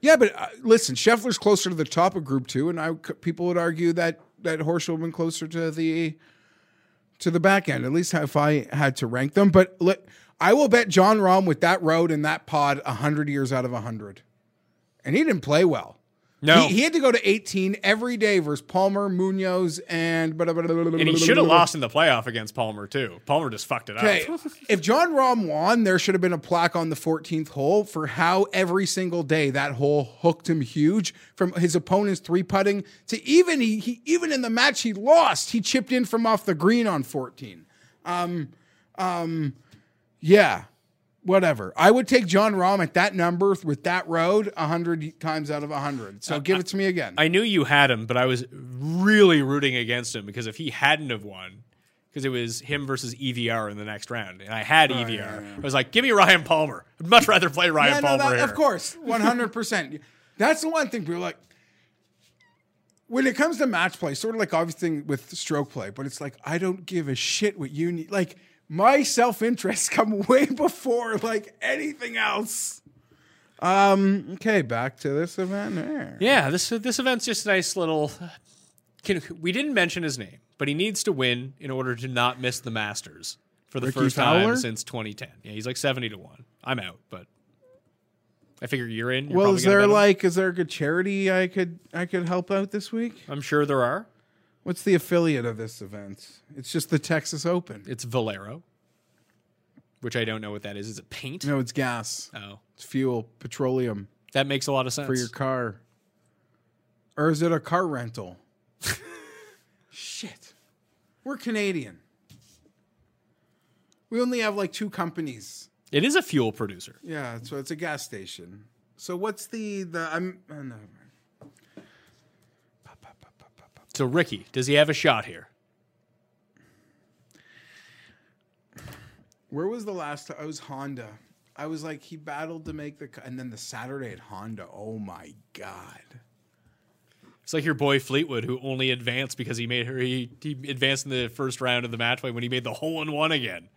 Yeah, but uh, listen, Scheffler's closer to the top of Group Two, and I people would argue that that Horschel would been closer to the to the back end. At least if I had to rank them, but let, I will bet Jon Rahm with that road and that pod hundred years out of hundred, and he didn't play well. No. he, he had to go to eighteen every day versus Palmer, Munoz, and And he should have lost in the playoff against Palmer too. Palmer just fucked it Okay, up. if Jon Rahm won, there should have been a plaque on the 14th hole for how every single day that hole hooked him huge from his opponent's three putting to even he, he even in the match he lost, he chipped in from off the green on 14. Um, um, yeah, whatever. I would take Jon Rahm at that number with that road a hundred times out of a hundred. So give it to me again. I knew you had him, but I was really rooting against him because if he hadn't have won, because it was him versus EVR in the next round, and I had oh, EVR, I was like, "Give me Ryan Palmer. I'd much rather play Ryan yeah, no, Palmer that- here." of course, one hundred percent. That's the one thing people are like. When it comes to match play, sort of like obviously with stroke play, but it's like I don't give a shit what you need. Like my self interest come way before like anything else. Um. Okay, back to this event. There. Yeah, this this event's just a nice little. Can, we didn't mention his name, but he needs to win in order to not miss the Masters for the Ricky first Fowler? time since 2010. Yeah, he's like 70 to one. I'm out, but I figure you're in. You're Well, is there like is there a good charity I could I could help out this week? I'm sure there are. What's the affiliate of this event? It's just the Texas Open. It's Valero, which I don't know what that is. Is it paint? No, it's gas. Oh, It's fuel, petroleum. that makes a lot of sense. for your car. Or is it a car rental? Shit. We're Canadian. We only have like two companies. It is a fuel producer. Yeah, so it's a gas station. So what's the the I'm oh, no. never mind. So Ricky, does he have a shot here? Where was the last time? I was Honda. I was like he battled to make the cu- and then the Saturday at Honda. Oh my god. It's like your boy Fleetwood, who only advanced because he made her. He, he advanced in the first round of the match when he made the hole in one again.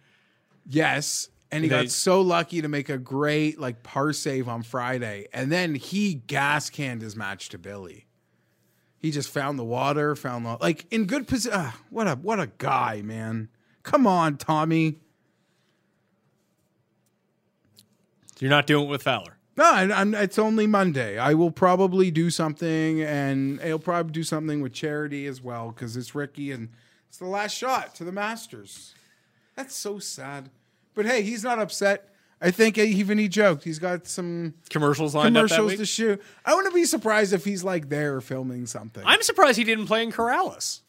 Yes. And he They- got so lucky to make a great like par save on Friday. And then he gas canned his match to Billy. He just found the water, found the like in good position. Uh, what a what a guy, man. Come on, Tommy. You're not doing it with Fowler. No, I'm, it's only Monday. I will probably do something, and I'll probably do something with charity as well because it's Ricky and it's the last shot to the Masters. That's so sad. But hey, he's not upset. I think even he joked. He's got some Commercials lined up that commercials week. to shoot. I wouldn't be surprised if he's like there filming something. I'm surprised he didn't play in Corales.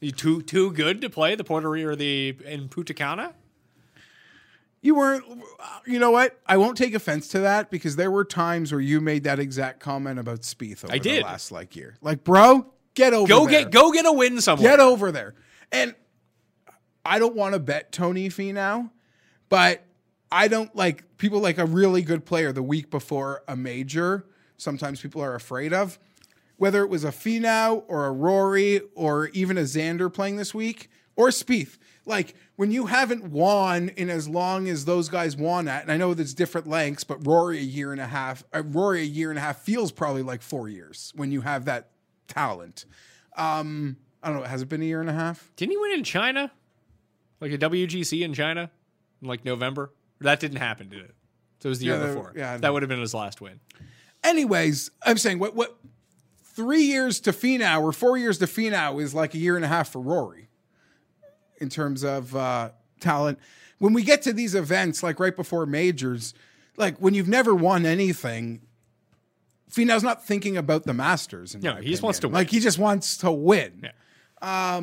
You too too good to play the Puerto Rico or the in Punta Cana? you weren't. You know what? I won't take offense to that because there were times where you made that exact comment about Spieth over I did. the last like year. Like, bro, get over. Go there. get go get a win somewhere. Get over there. And I don't want to bet Tony Fee now, but I don't like people like a really good player the week before a major. Sometimes people are afraid of whether it was a Finau or a Rory or even a Xander playing this week or Spieth. Like when you haven't won in as long as those guys won at, and I know there's different lengths, but Rory a year and a half, uh, Rory a year and a half feels probably like four years when you have that talent. Um, I don't know. Has it been a year and a half? Didn't he win in China? Like a WGC in China in like November? That didn't happen, did it? So it was the Yeah, year before. yeah, that would have been his last win. Anyways, I'm saying what what three years to Finau or four years to Finau is like a year and a half for Rory in terms of uh, talent. When we get to these events, like right before majors, like when you've never won anything, Finau's not thinking about the Masters. No, he just wants to win. Like he just wants to win. Yeah.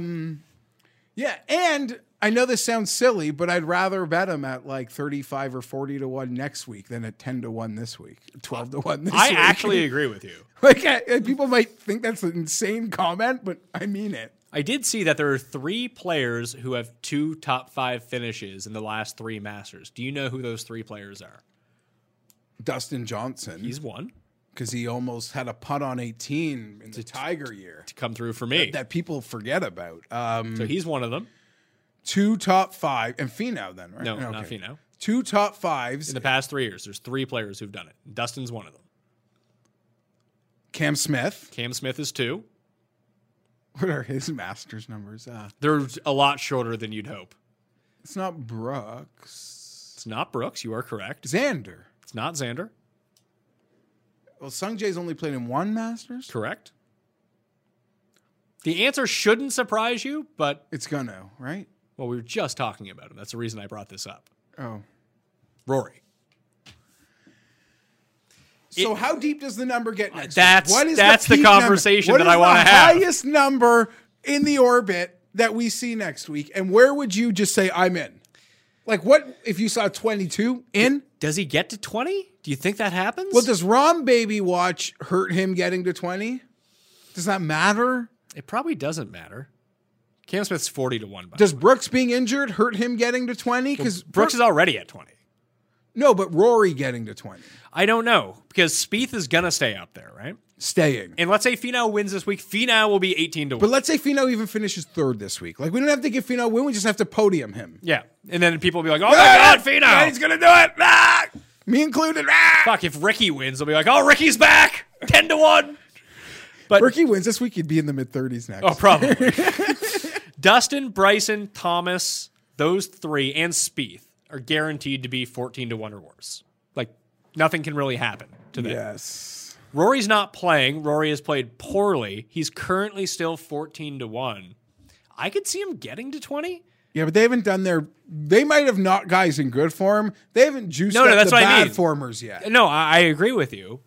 Yeah, and I know this sounds silly, but I'd rather bet him at like 35 or 40 to 1 next week than at 10 to 1 this week, 12 to 1 this I week. actually agree with you. like I, people might think that's an insane comment, but I mean it. I did see that there are three players who have two top five finishes in the last three Masters. Do you know who those three players are? Dustin Johnson, He's one because he almost had a putt on 18 in the Tiger year to come through for me. that people forget about. Um, so he's one of them. Two top five and Finau then, right? No, not Finau. Two top fives. In the past three years, there's three players who've done it. Dustin's one of them. Cam Smith. Cam Smith is two. What are his Masters numbers? Uh, They're a lot shorter than you'd hope. it's not Brooks. It's not Brooks. You are correct. Xander. It's not Xander. Well, Sung Jae's only played in one Masters. Correct. The answer shouldn't surprise you, but It's gonna right. Well, we were just talking about him. That's the reason I brought this up. Oh, Rory. so how deep does the number get next? week? That's- what is that's the number? conversation What that is I wanna the have. Highest number in the orbit that we see next week, and where would you just say I'm in? Like what if you saw 22 in? Does he get to 20? Do you think that happens? Well, does Rahm Baby Watch hurt him getting to 20? Does that matter? it probably doesn't matter. Cam Smith's 40 to 1. By Does. Brooks being injured hurt him getting to 20? Because Brooks is already at 20. no, but Rory getting to 20, I don't know because Spieth is going to stay up there, right? staying. And let's say Finau wins this week. Finau will be 18 to 1. But let's say Finau even finishes third this week. Like we don't have to give Finau a win. We just have to podium him. yeah. And then people will be like, oh my God, Finau. Yeah, he's gonna do it. Ah! Me included. Ah! Fuck, if Ricky wins, they'll be like, oh, Ricky's back. 10 to 1. But Ricky wins this week. He'd be in the mid 30s next. Oh, probably. Dustin, Bryson, Thomas, those three, and Spieth are guaranteed to be 14 to 1 or worse. Like, nothing can really happen to them. yes. Rory's not playing. Rory has played poorly. He's currently still 14 to 1. I could see him getting to 20. Yeah, but they haven't done their. They might have not guys in good form. They haven't juiced No, no, up that's the what I bad mean. formers yet. No, I, I agree with you.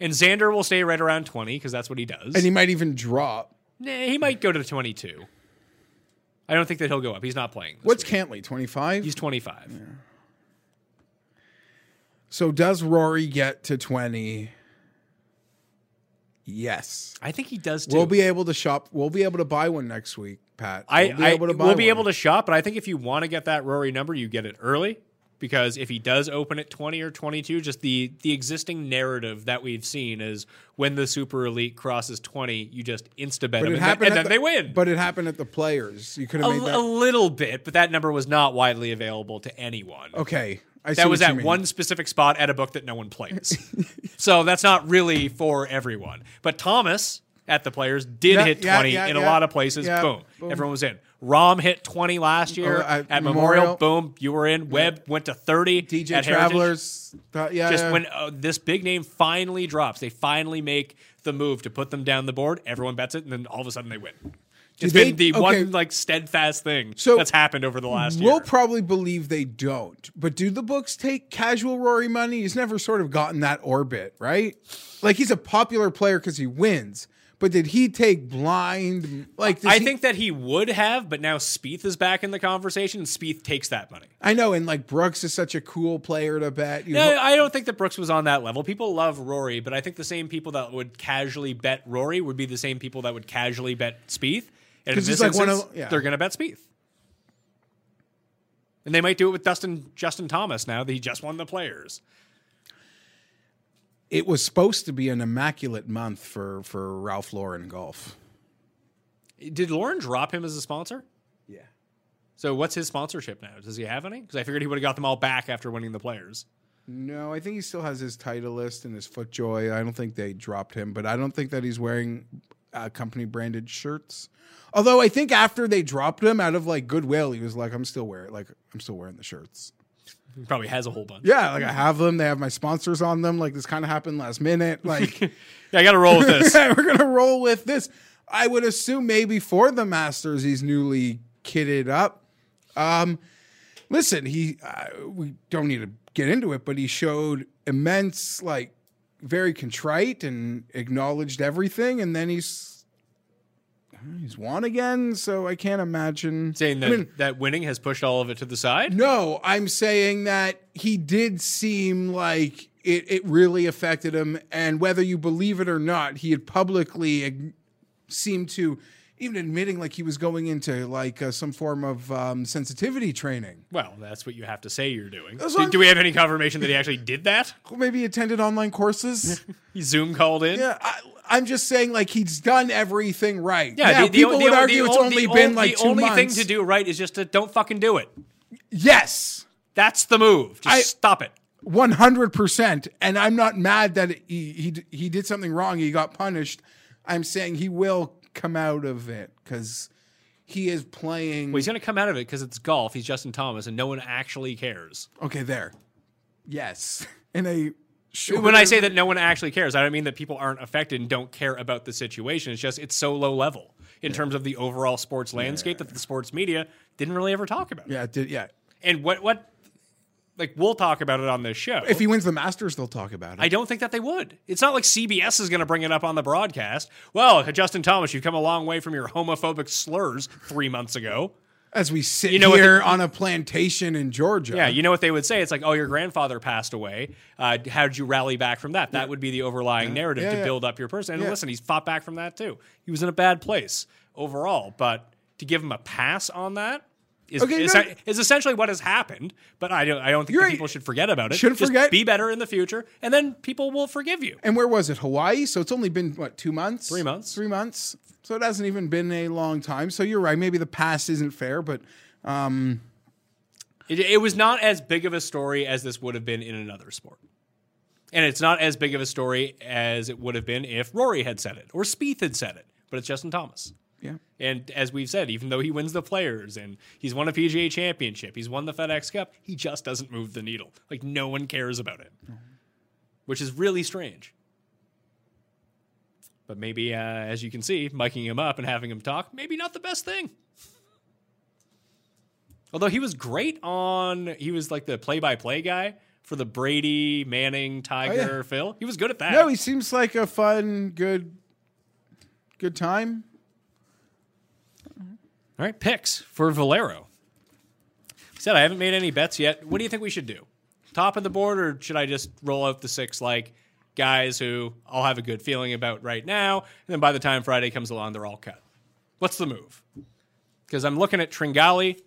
And Xander will stay right around 20 because that's what he does. And he might even drop. Nah, he might go to 22. I don't think that he'll go up. He's not playing. What's week. Cantlay? 25? He's 25. so does Rory get to 20? Yes. I think he does too. We'll be able to shop. We'll be able to buy one next week, Pat. I, we'll be I able to buy we'll be able to shop, but I think if you want to get that Rory number, you get it early because if he does open at 20 or 22, just the the existing narrative that we've seen is when the super elite crosses 20, you just insta bet But them and, then, happened and then the- they win. But it happened at the players. You could have made that. a little bit, but that number was not widely available to anyone. okay. I see That was at mean. one specific spot at a book that no one plays. so that's not really for everyone. But Thomas at the players did Yeah, hit 20 yeah, in a lot of places. Yeah, boom. boom. Everyone was in. Rahm hit 20 last year Oh, at at, Memorial. Memorial. Boom. You were in. Webb went to 30. DJ at Travelers. uh, yeah. Just yeah. when uh, this big name finally drops, they finally make the move to put them down the board. Everyone bets it, and then all of a sudden they win. It's they- been the okay. one like steadfast thing So, that's happened over the last year. We'll year. probably believe they don't. But do the books take casual Rory money? He's never sort of gotten that orbit, right? Like he's a popular player because he wins. But did he take blind? Like I he- think that he would have, but now Spieth is back in the conversation, and Spieth takes that money. I know, and like Brooks is such a cool player to bet. You No, ho- I don't think that Brooks was on that level. People love Rory, but I think the same people that would casually bet Rory would be the same people that would casually bet Spieth. And in this like one instance, of- yeah. they're going to bet Spieth. And they might do it with Dustin Justin Thomas now that he just won the Players. It was supposed to be an immaculate month for for Ralph Lauren golf. Did Lauren drop him as a sponsor? Yeah. So what's his sponsorship now? Does he have any? Because I figured he would have got them all back after winning the Players. No, I think he still has his Titleist and his FootJoy. I don't think they dropped him, but I don't think that he's wearing uh, company branded shirts. Although I think after they dropped him out of like goodwill, he was like, "I'm still wearing like I'm still wearing the shirts." Probably has a whole bunch. Yeah, like I have them. They have my sponsors on them. Like this kind of happened last minute. Like Yeah, I got to roll with this. we're gonna roll with this. I would assume maybe for the Masters he's newly kitted up. Um, listen, he uh, we don't need to get into it, but he showed immense like very contrite and acknowledged everything, and then he's he's won again. So I can't imagine Saying that, I mean, that winning has pushed all of it to the side. no, I'm saying that he did seem like it, it really affected him. And whether you believe it or not, he had publicly seemed to even admitting like he was going into like uh, some form of um, sensitivity training. Well, that's what you have to say you're doing. Do, do we have any confirmation that he actually did that? Well, maybe he attended online courses. He Zoom called in. yeah, I, I'm just saying like he's done everything right. Yeah, Now, the, people the, would the, argue it's only been like the two only months. thing to do right is just to don't fucking do it. Yes. That's the move. Just I- stop it. One hundred percent, and I'm not mad that he, he he did something wrong. He got punished. I'm saying he will come out of it because he is playing. Well, he's going to come out of it because it's golf. He's Justin Thomas, and no one actually cares. okay, there. Yes, in a short. When I say that no one actually cares, I don't mean that people aren't affected and don't care about the situation. It's just it's so low level in terms of the overall sports landscape that the sports media didn't really ever talk about. yeah, it did yeah. And what what like we'll talk about it on this show. If he wins the Masters, they'll talk about it. I don't think that they would. It's not like CBS is going to bring it up on the broadcast. Well, Justin Thomas, you've come a long way from your homophobic slurs three months ago. As we sit You know here the- on a plantation in Georgia. Yeah, you know what they would say? It's like, oh, your grandfather passed away. Uh, how did you rally back from that? That would be the overlying narrative Yeah, to yeah. build up your person. And Yeah. listen, he's fought back from that too. He was in a bad place overall, but to give him a pass on that is, Okay, is, no. is essentially what has happened. But I don't, I don't think You're that right. people should forget about it. Shouldn't forget. Be better in the future, and then people will forgive you. And where was it? Hawaii. So it's only been what two months? Three months. Three months. So it hasn't even been a long time. So you're right. Maybe the past isn't fair, but um, It, it was not as big of a story as this would have been in another sport. And it's not as big of a story as it would have been if Rory had said it or Spieth had said it. But it's Justin Thomas. Yeah. And as we've said, even though he wins the players and he's won a PGA championship, he's won the FedEx Cup, he just doesn't move the needle. Like no one cares about it, which is really strange. But maybe, uh, as you can see, miking him up and having him talk, maybe not the best thing. Although he was great on, he was like the play-by-play guy for the Brady, Manning, Tiger, Phil. He was good at that. No, he seems like a fun, good, good time. All right, picks for Valero. I said I haven't made any bets yet. What do you think we should do? Top of the board, or should I just roll out the six like guys who I'll have a good feeling about right now, and then by the time Friday comes along, they're all cut? What's the move? Because I'm looking at Tringali,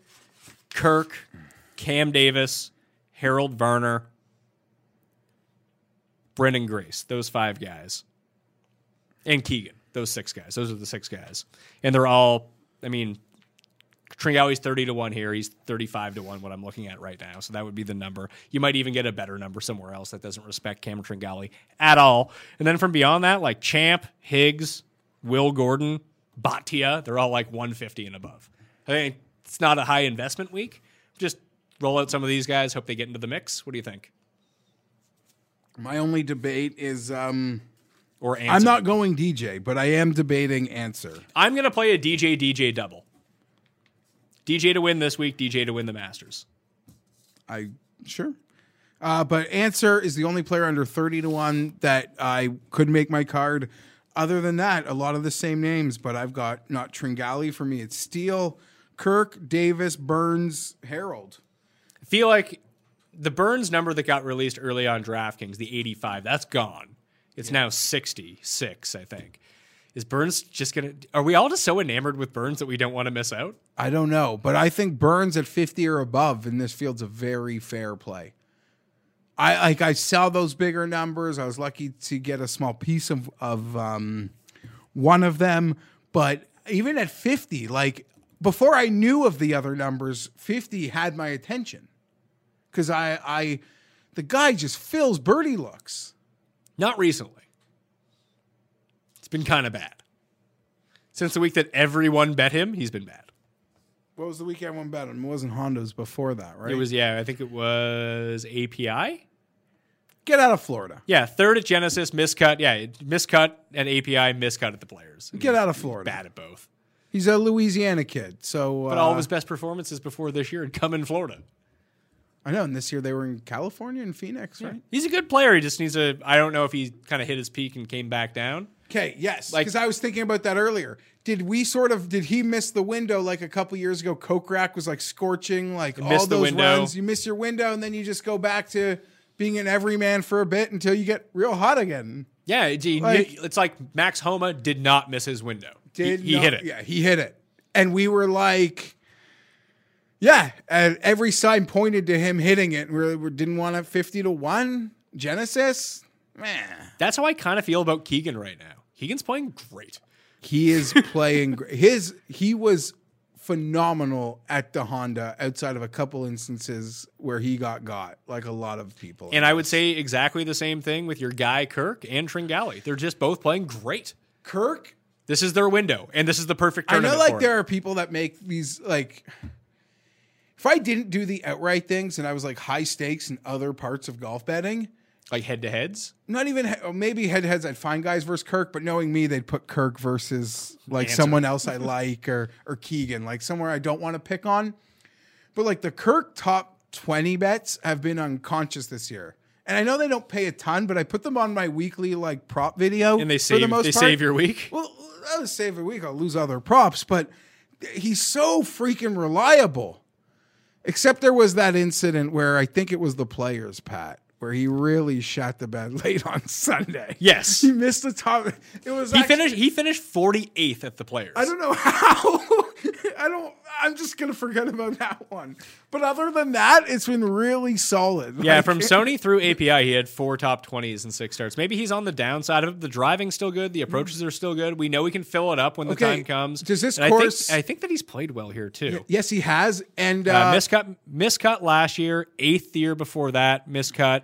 Kirk, Cam Davis, Harold Varner, Branden Grace, those five guys, and Keegan, those six guys. Those are the six guys, and they're all. I mean, Tringali's 30 to 1 here. He's 35 to 1, what I'm looking at right now. So that would be the number. You might even get a better number somewhere else that doesn't respect Cameron Tringali at all. And then from beyond that, like Champ, Higgs, Will Gordon, Bhatia, they're all like 150 and above. I think it's not a high investment week. Just roll out some of these guys, hope they get into the mix. What do you think? My only debate is um, Or Ancer. I'm not going DJ, but I am debating Ancer. I'm going to play a DJ DJ double. DJ to win this week, DJ to win the Masters. I sure. Uh, but Ancer is the only player under 30 to 1 that I could make my card. Other than that, a lot of the same names, but I've got not Tringali for me. It's Steele, Kirk, Davis, Burns, Harold. I feel like the Burns number that got released early on DraftKings, the 85, that's gone. It's now 66, I think. Is Burns just going to. Are we all just so enamored with Burns that we don't want to miss out? I don't know, but I think Burns at 50 or above in this field's a very fair play. I like I saw those bigger numbers. I was lucky to get a small piece of of um, one of them, but even at 50, like before I knew of the other numbers, 50 had my attention. Cuz I I the guy just fills birdie looks. Not recently. Been kind of bad. Since the week that everyone bet him, he's been bad. What was the week everyone bet him? It wasn't Honda's before that, right? It was, yeah, I think it was API. Get out of Florida. Yeah, third at Genesis, miscut. Yeah, miscut at API, miscut at the players. Get out of Florida. Bad at both. He's a Louisiana kid, so But all uh, of his best performances before this year had come in Florida. I know. And this year they were in California and Phoenix, right? He's a good player. He just needs to. I don't know if he kind of hit his peak and came back down. Okay, yes. Like- Because I was thinking about that earlier. Did we sort of did he miss the window like a couple years ago? Coke rack was like scorching, like all those runs. You miss your window, and then you just go back to being an everyman for a bit until you get real hot again. Yeah, he- Like- it's like Max Homa did not miss his window. Did he not- hit it. Yeah, he hit it. And we were like, yeah, and every sign pointed to him hitting it. We, we didn't want a 50 to 1. Genesis, man. That's how I kind of feel about Keegan right now. Keegan's playing great. He is playing his he was phenomenal at the Honda outside of a couple instances where he got got like a lot of people. And I would say exactly the same thing with your guy Kirk and Tringali. They're just both playing great. Kirk This is their window, and this is the perfect I know like there are people that make these like if I didn't do the outright things and I was like high stakes in other parts of golf betting, like head to heads. not even he- maybe head to heads I'd find guys versus Kirk, but knowing me, they'd put Kirk versus like Ancer. someone else I like or or Keegan, like somewhere I don't want to pick on. But like the Kirk top 20 bets have been unconscious this year. And I know they don't pay a ton, but I put them on my weekly like prop video. And they for save the most they part. save your week. Well, I'll save a week. I'll lose other props, but he's so freaking reliable. Except there was that incident where I think it was the players, Pat, where he really shot the bed late on Sunday. Yes. he missed the top. It was He actually- finished he finished 48th at the players. I don't know how. I don't. I'm just gonna forget about that one. But other than that, it's been really solid. Yeah, Like, from Sony through API, he had four top 20s and six starts. Maybe he's on the downside of it. The driving's still good. The approaches are still good. We know we can fill it up when the Okay, time comes. does this And course- I think, I think that he's played well here, too. Yes, he has. And uh, Uh, miscut, miscut last year, eighth year before that, miscut,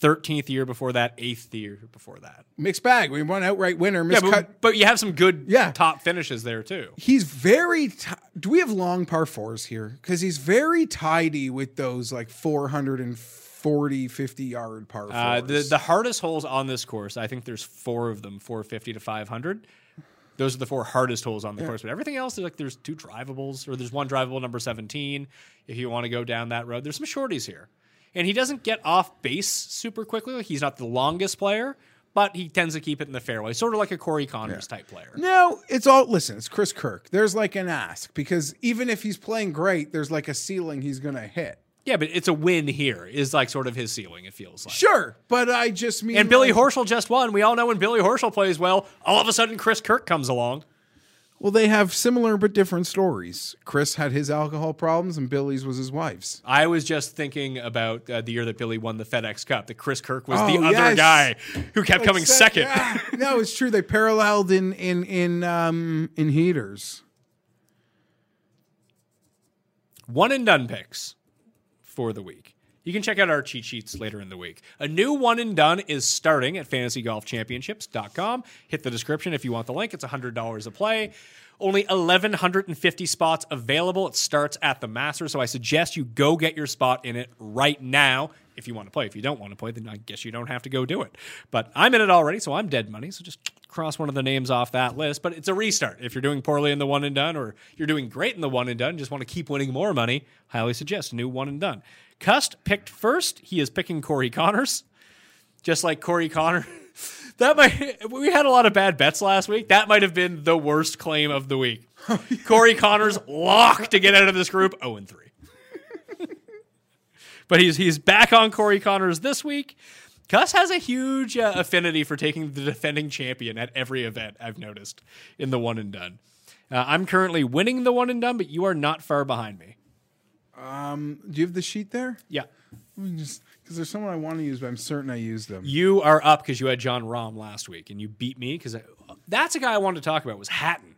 13th year before that, eighth year before that. mixed bag. We won outright winner. Yeah, but, but you have some good Yeah. top finishes there, too. he's very. T- Do we have long par fours here? Because he's very tidy with those like 440, 50 yard par fours. Uh, the the hardest holes on this course, I think there's four of them, 450 to 500. Those are the four hardest holes on the course, but everything else, there's like there's two drivables, or there's one drivable number 17. If you want to go down that road, there's some shorties here, and he doesn't get off base super quickly. Like he's not the longest player, but he tends to keep it in the fairway, sort of like a Corey Conners type player. No, it's all listen, it's Chris Kirk. There's like an ask because even if he's playing great, there's like a ceiling he's gonna hit. Yeah, but it's a win here is like sort of his ceiling. It feels like. Sure, but I just mean And Billy like- Horschel just won. We all know when Billy Horschel plays well, all of a sudden Chris Kirk comes along. Well, they have similar but different stories. Chris had his alcohol problems, and Billy's was his wife's. I was just thinking about uh, the year that Billy won the FedEx Cup. That Chris Kirk was Oh, the other guy who kept coming second. yeah. no, it's true. They paralleled in in in um in heaters. One and done picks for the week. You can check out our cheat sheets later in the week. A new one and done is starting at fantasygolfchampionships.com. Hit the description if you want the link. It's $100 a play. Only 1,150 spots available. It starts at the Masters, so I suggest you go get your spot in it right now if you want to play. If you don't want to play, then I guess you don't have to go do it. But I'm in it already, so I'm dead money. So just cross one of the names off that list. But it's a restart. If you're doing poorly in the one and done, or you're doing great in the one and done, just want to keep winning more money, highly suggest new one and done. Cust picked first. He is picking Corey Conners, just like Corey Connor. That might we had a lot of bad bets last week. That might have been the worst claim of the week. Corey Conners locked to get out of this group 0 and 3. but he's he's back on Corey Conners this week. Cust has a huge uh, affinity for taking the defending champion at every event. I've noticed in the one and done. Uh, I'm currently winning the one and done, but you are not far behind me. Um, do you have the sheet there? Yeah, Let me just because there's someone I want to use, but I'm certain I used them. you are up because you had Jon Rahm last week and you beat me because that's a guy I wanted to talk about was Hatton.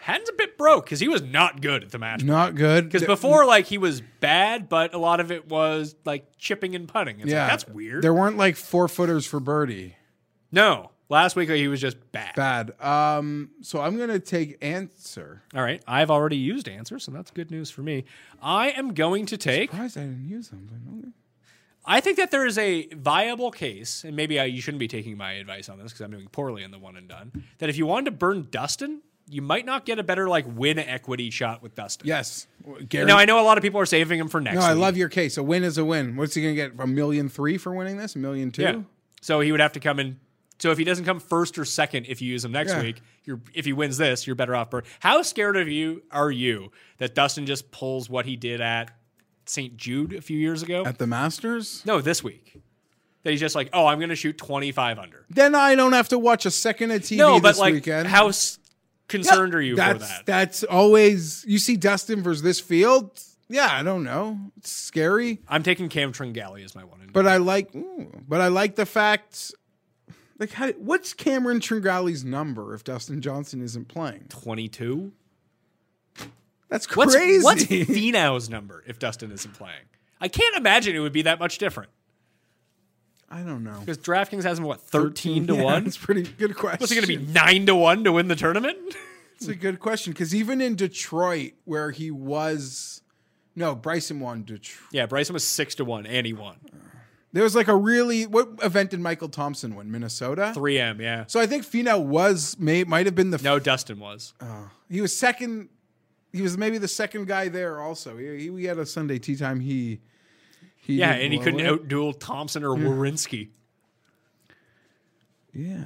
Hatton's a bit broke because he was not good at the match. Not good. Because before, like he was bad, but a lot of it was like chipping and putting. It's yeah, like, that's weird. There weren't like four footers for birdie. no, last week he was just bad. Bad. Um, so I'm gonna take Ancer. All right, I've already used Ancer, so that's good news for me. I am going to take. Surprised I didn't use them. okay. I think that there is a viable case, and maybe I, you shouldn't be taking my advice on this because I'm doing poorly in the one and done. That if you wanted to burn Dustin, you might not get a better like win equity shot with Dustin. Yes. Gary. Now I know a lot of people are saving him for next. no, I week. love your case. A win is a win. What's he gonna get? A million three for winning this? A million two? Yeah. So he would have to come in. So if he doesn't come first or second, if you use him next Yeah. week, you're if he wins this, you're better off. How scared of you are you that Dustin just pulls what he did at St. Jude a few years ago? At the Masters? no, this week. That he's just like, oh, I'm going to shoot 25 under. Then I don't have to watch a second of TV No, this like weekend. how concerned are you for that? That's always you see Dustin versus this field. Yeah, I don't know. It's scary, I'm taking Cam Tringali as my one. but I like. ooh, but I like the fact. Like, how, what's Cameron Tringali's number if Dustin Johnson isn't playing? 22. That's What's crazy. what's Finau's number if Dustin isn't playing? I can't imagine it would be that much different I don't know. because DraftKings has him what 13 to Yeah, one. That's pretty good question. What's it going to be nine to one to win the tournament? It's a good question because even in Detroit, where he was, no, Bryson won Detroit. yeah, Bryson was six to one and he won. There was like a really what event did Michael Thompson win? Minnesota. 3M, yeah. So I think Finau was may might have been the No, Dustin was. he was second. He was maybe the second guy there. Also, he, he we had a Sunday tee time. He, he Yeah, and he couldn't it. outduel Thompson or Werenski. Yeah,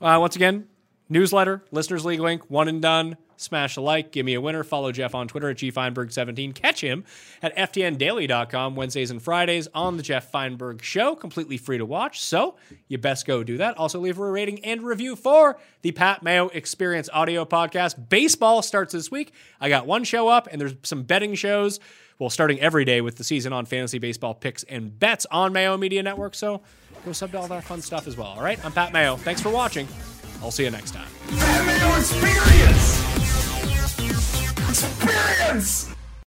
Uh, once again, newsletter, listeners league link, one and done. Smash a like, give me a winner. Follow Jeff on Twitter at gfeinberg17. Catch him at ftndaily.com Wednesdays and Fridays on the Jeff Feinberg Show, completely free to watch. So you best go do that. Also, leave a rating and review for the Pat Mayo Experience audio podcast. Baseball starts this week. I got one show up, and there's some betting shows. Well, starting every day with the season on fantasy baseball picks and bets on Mayo Media Network. So go sub to all that fun stuff as well. All right, I'm Pat Mayo. Thanks for watching. I'll see you next time. Experience!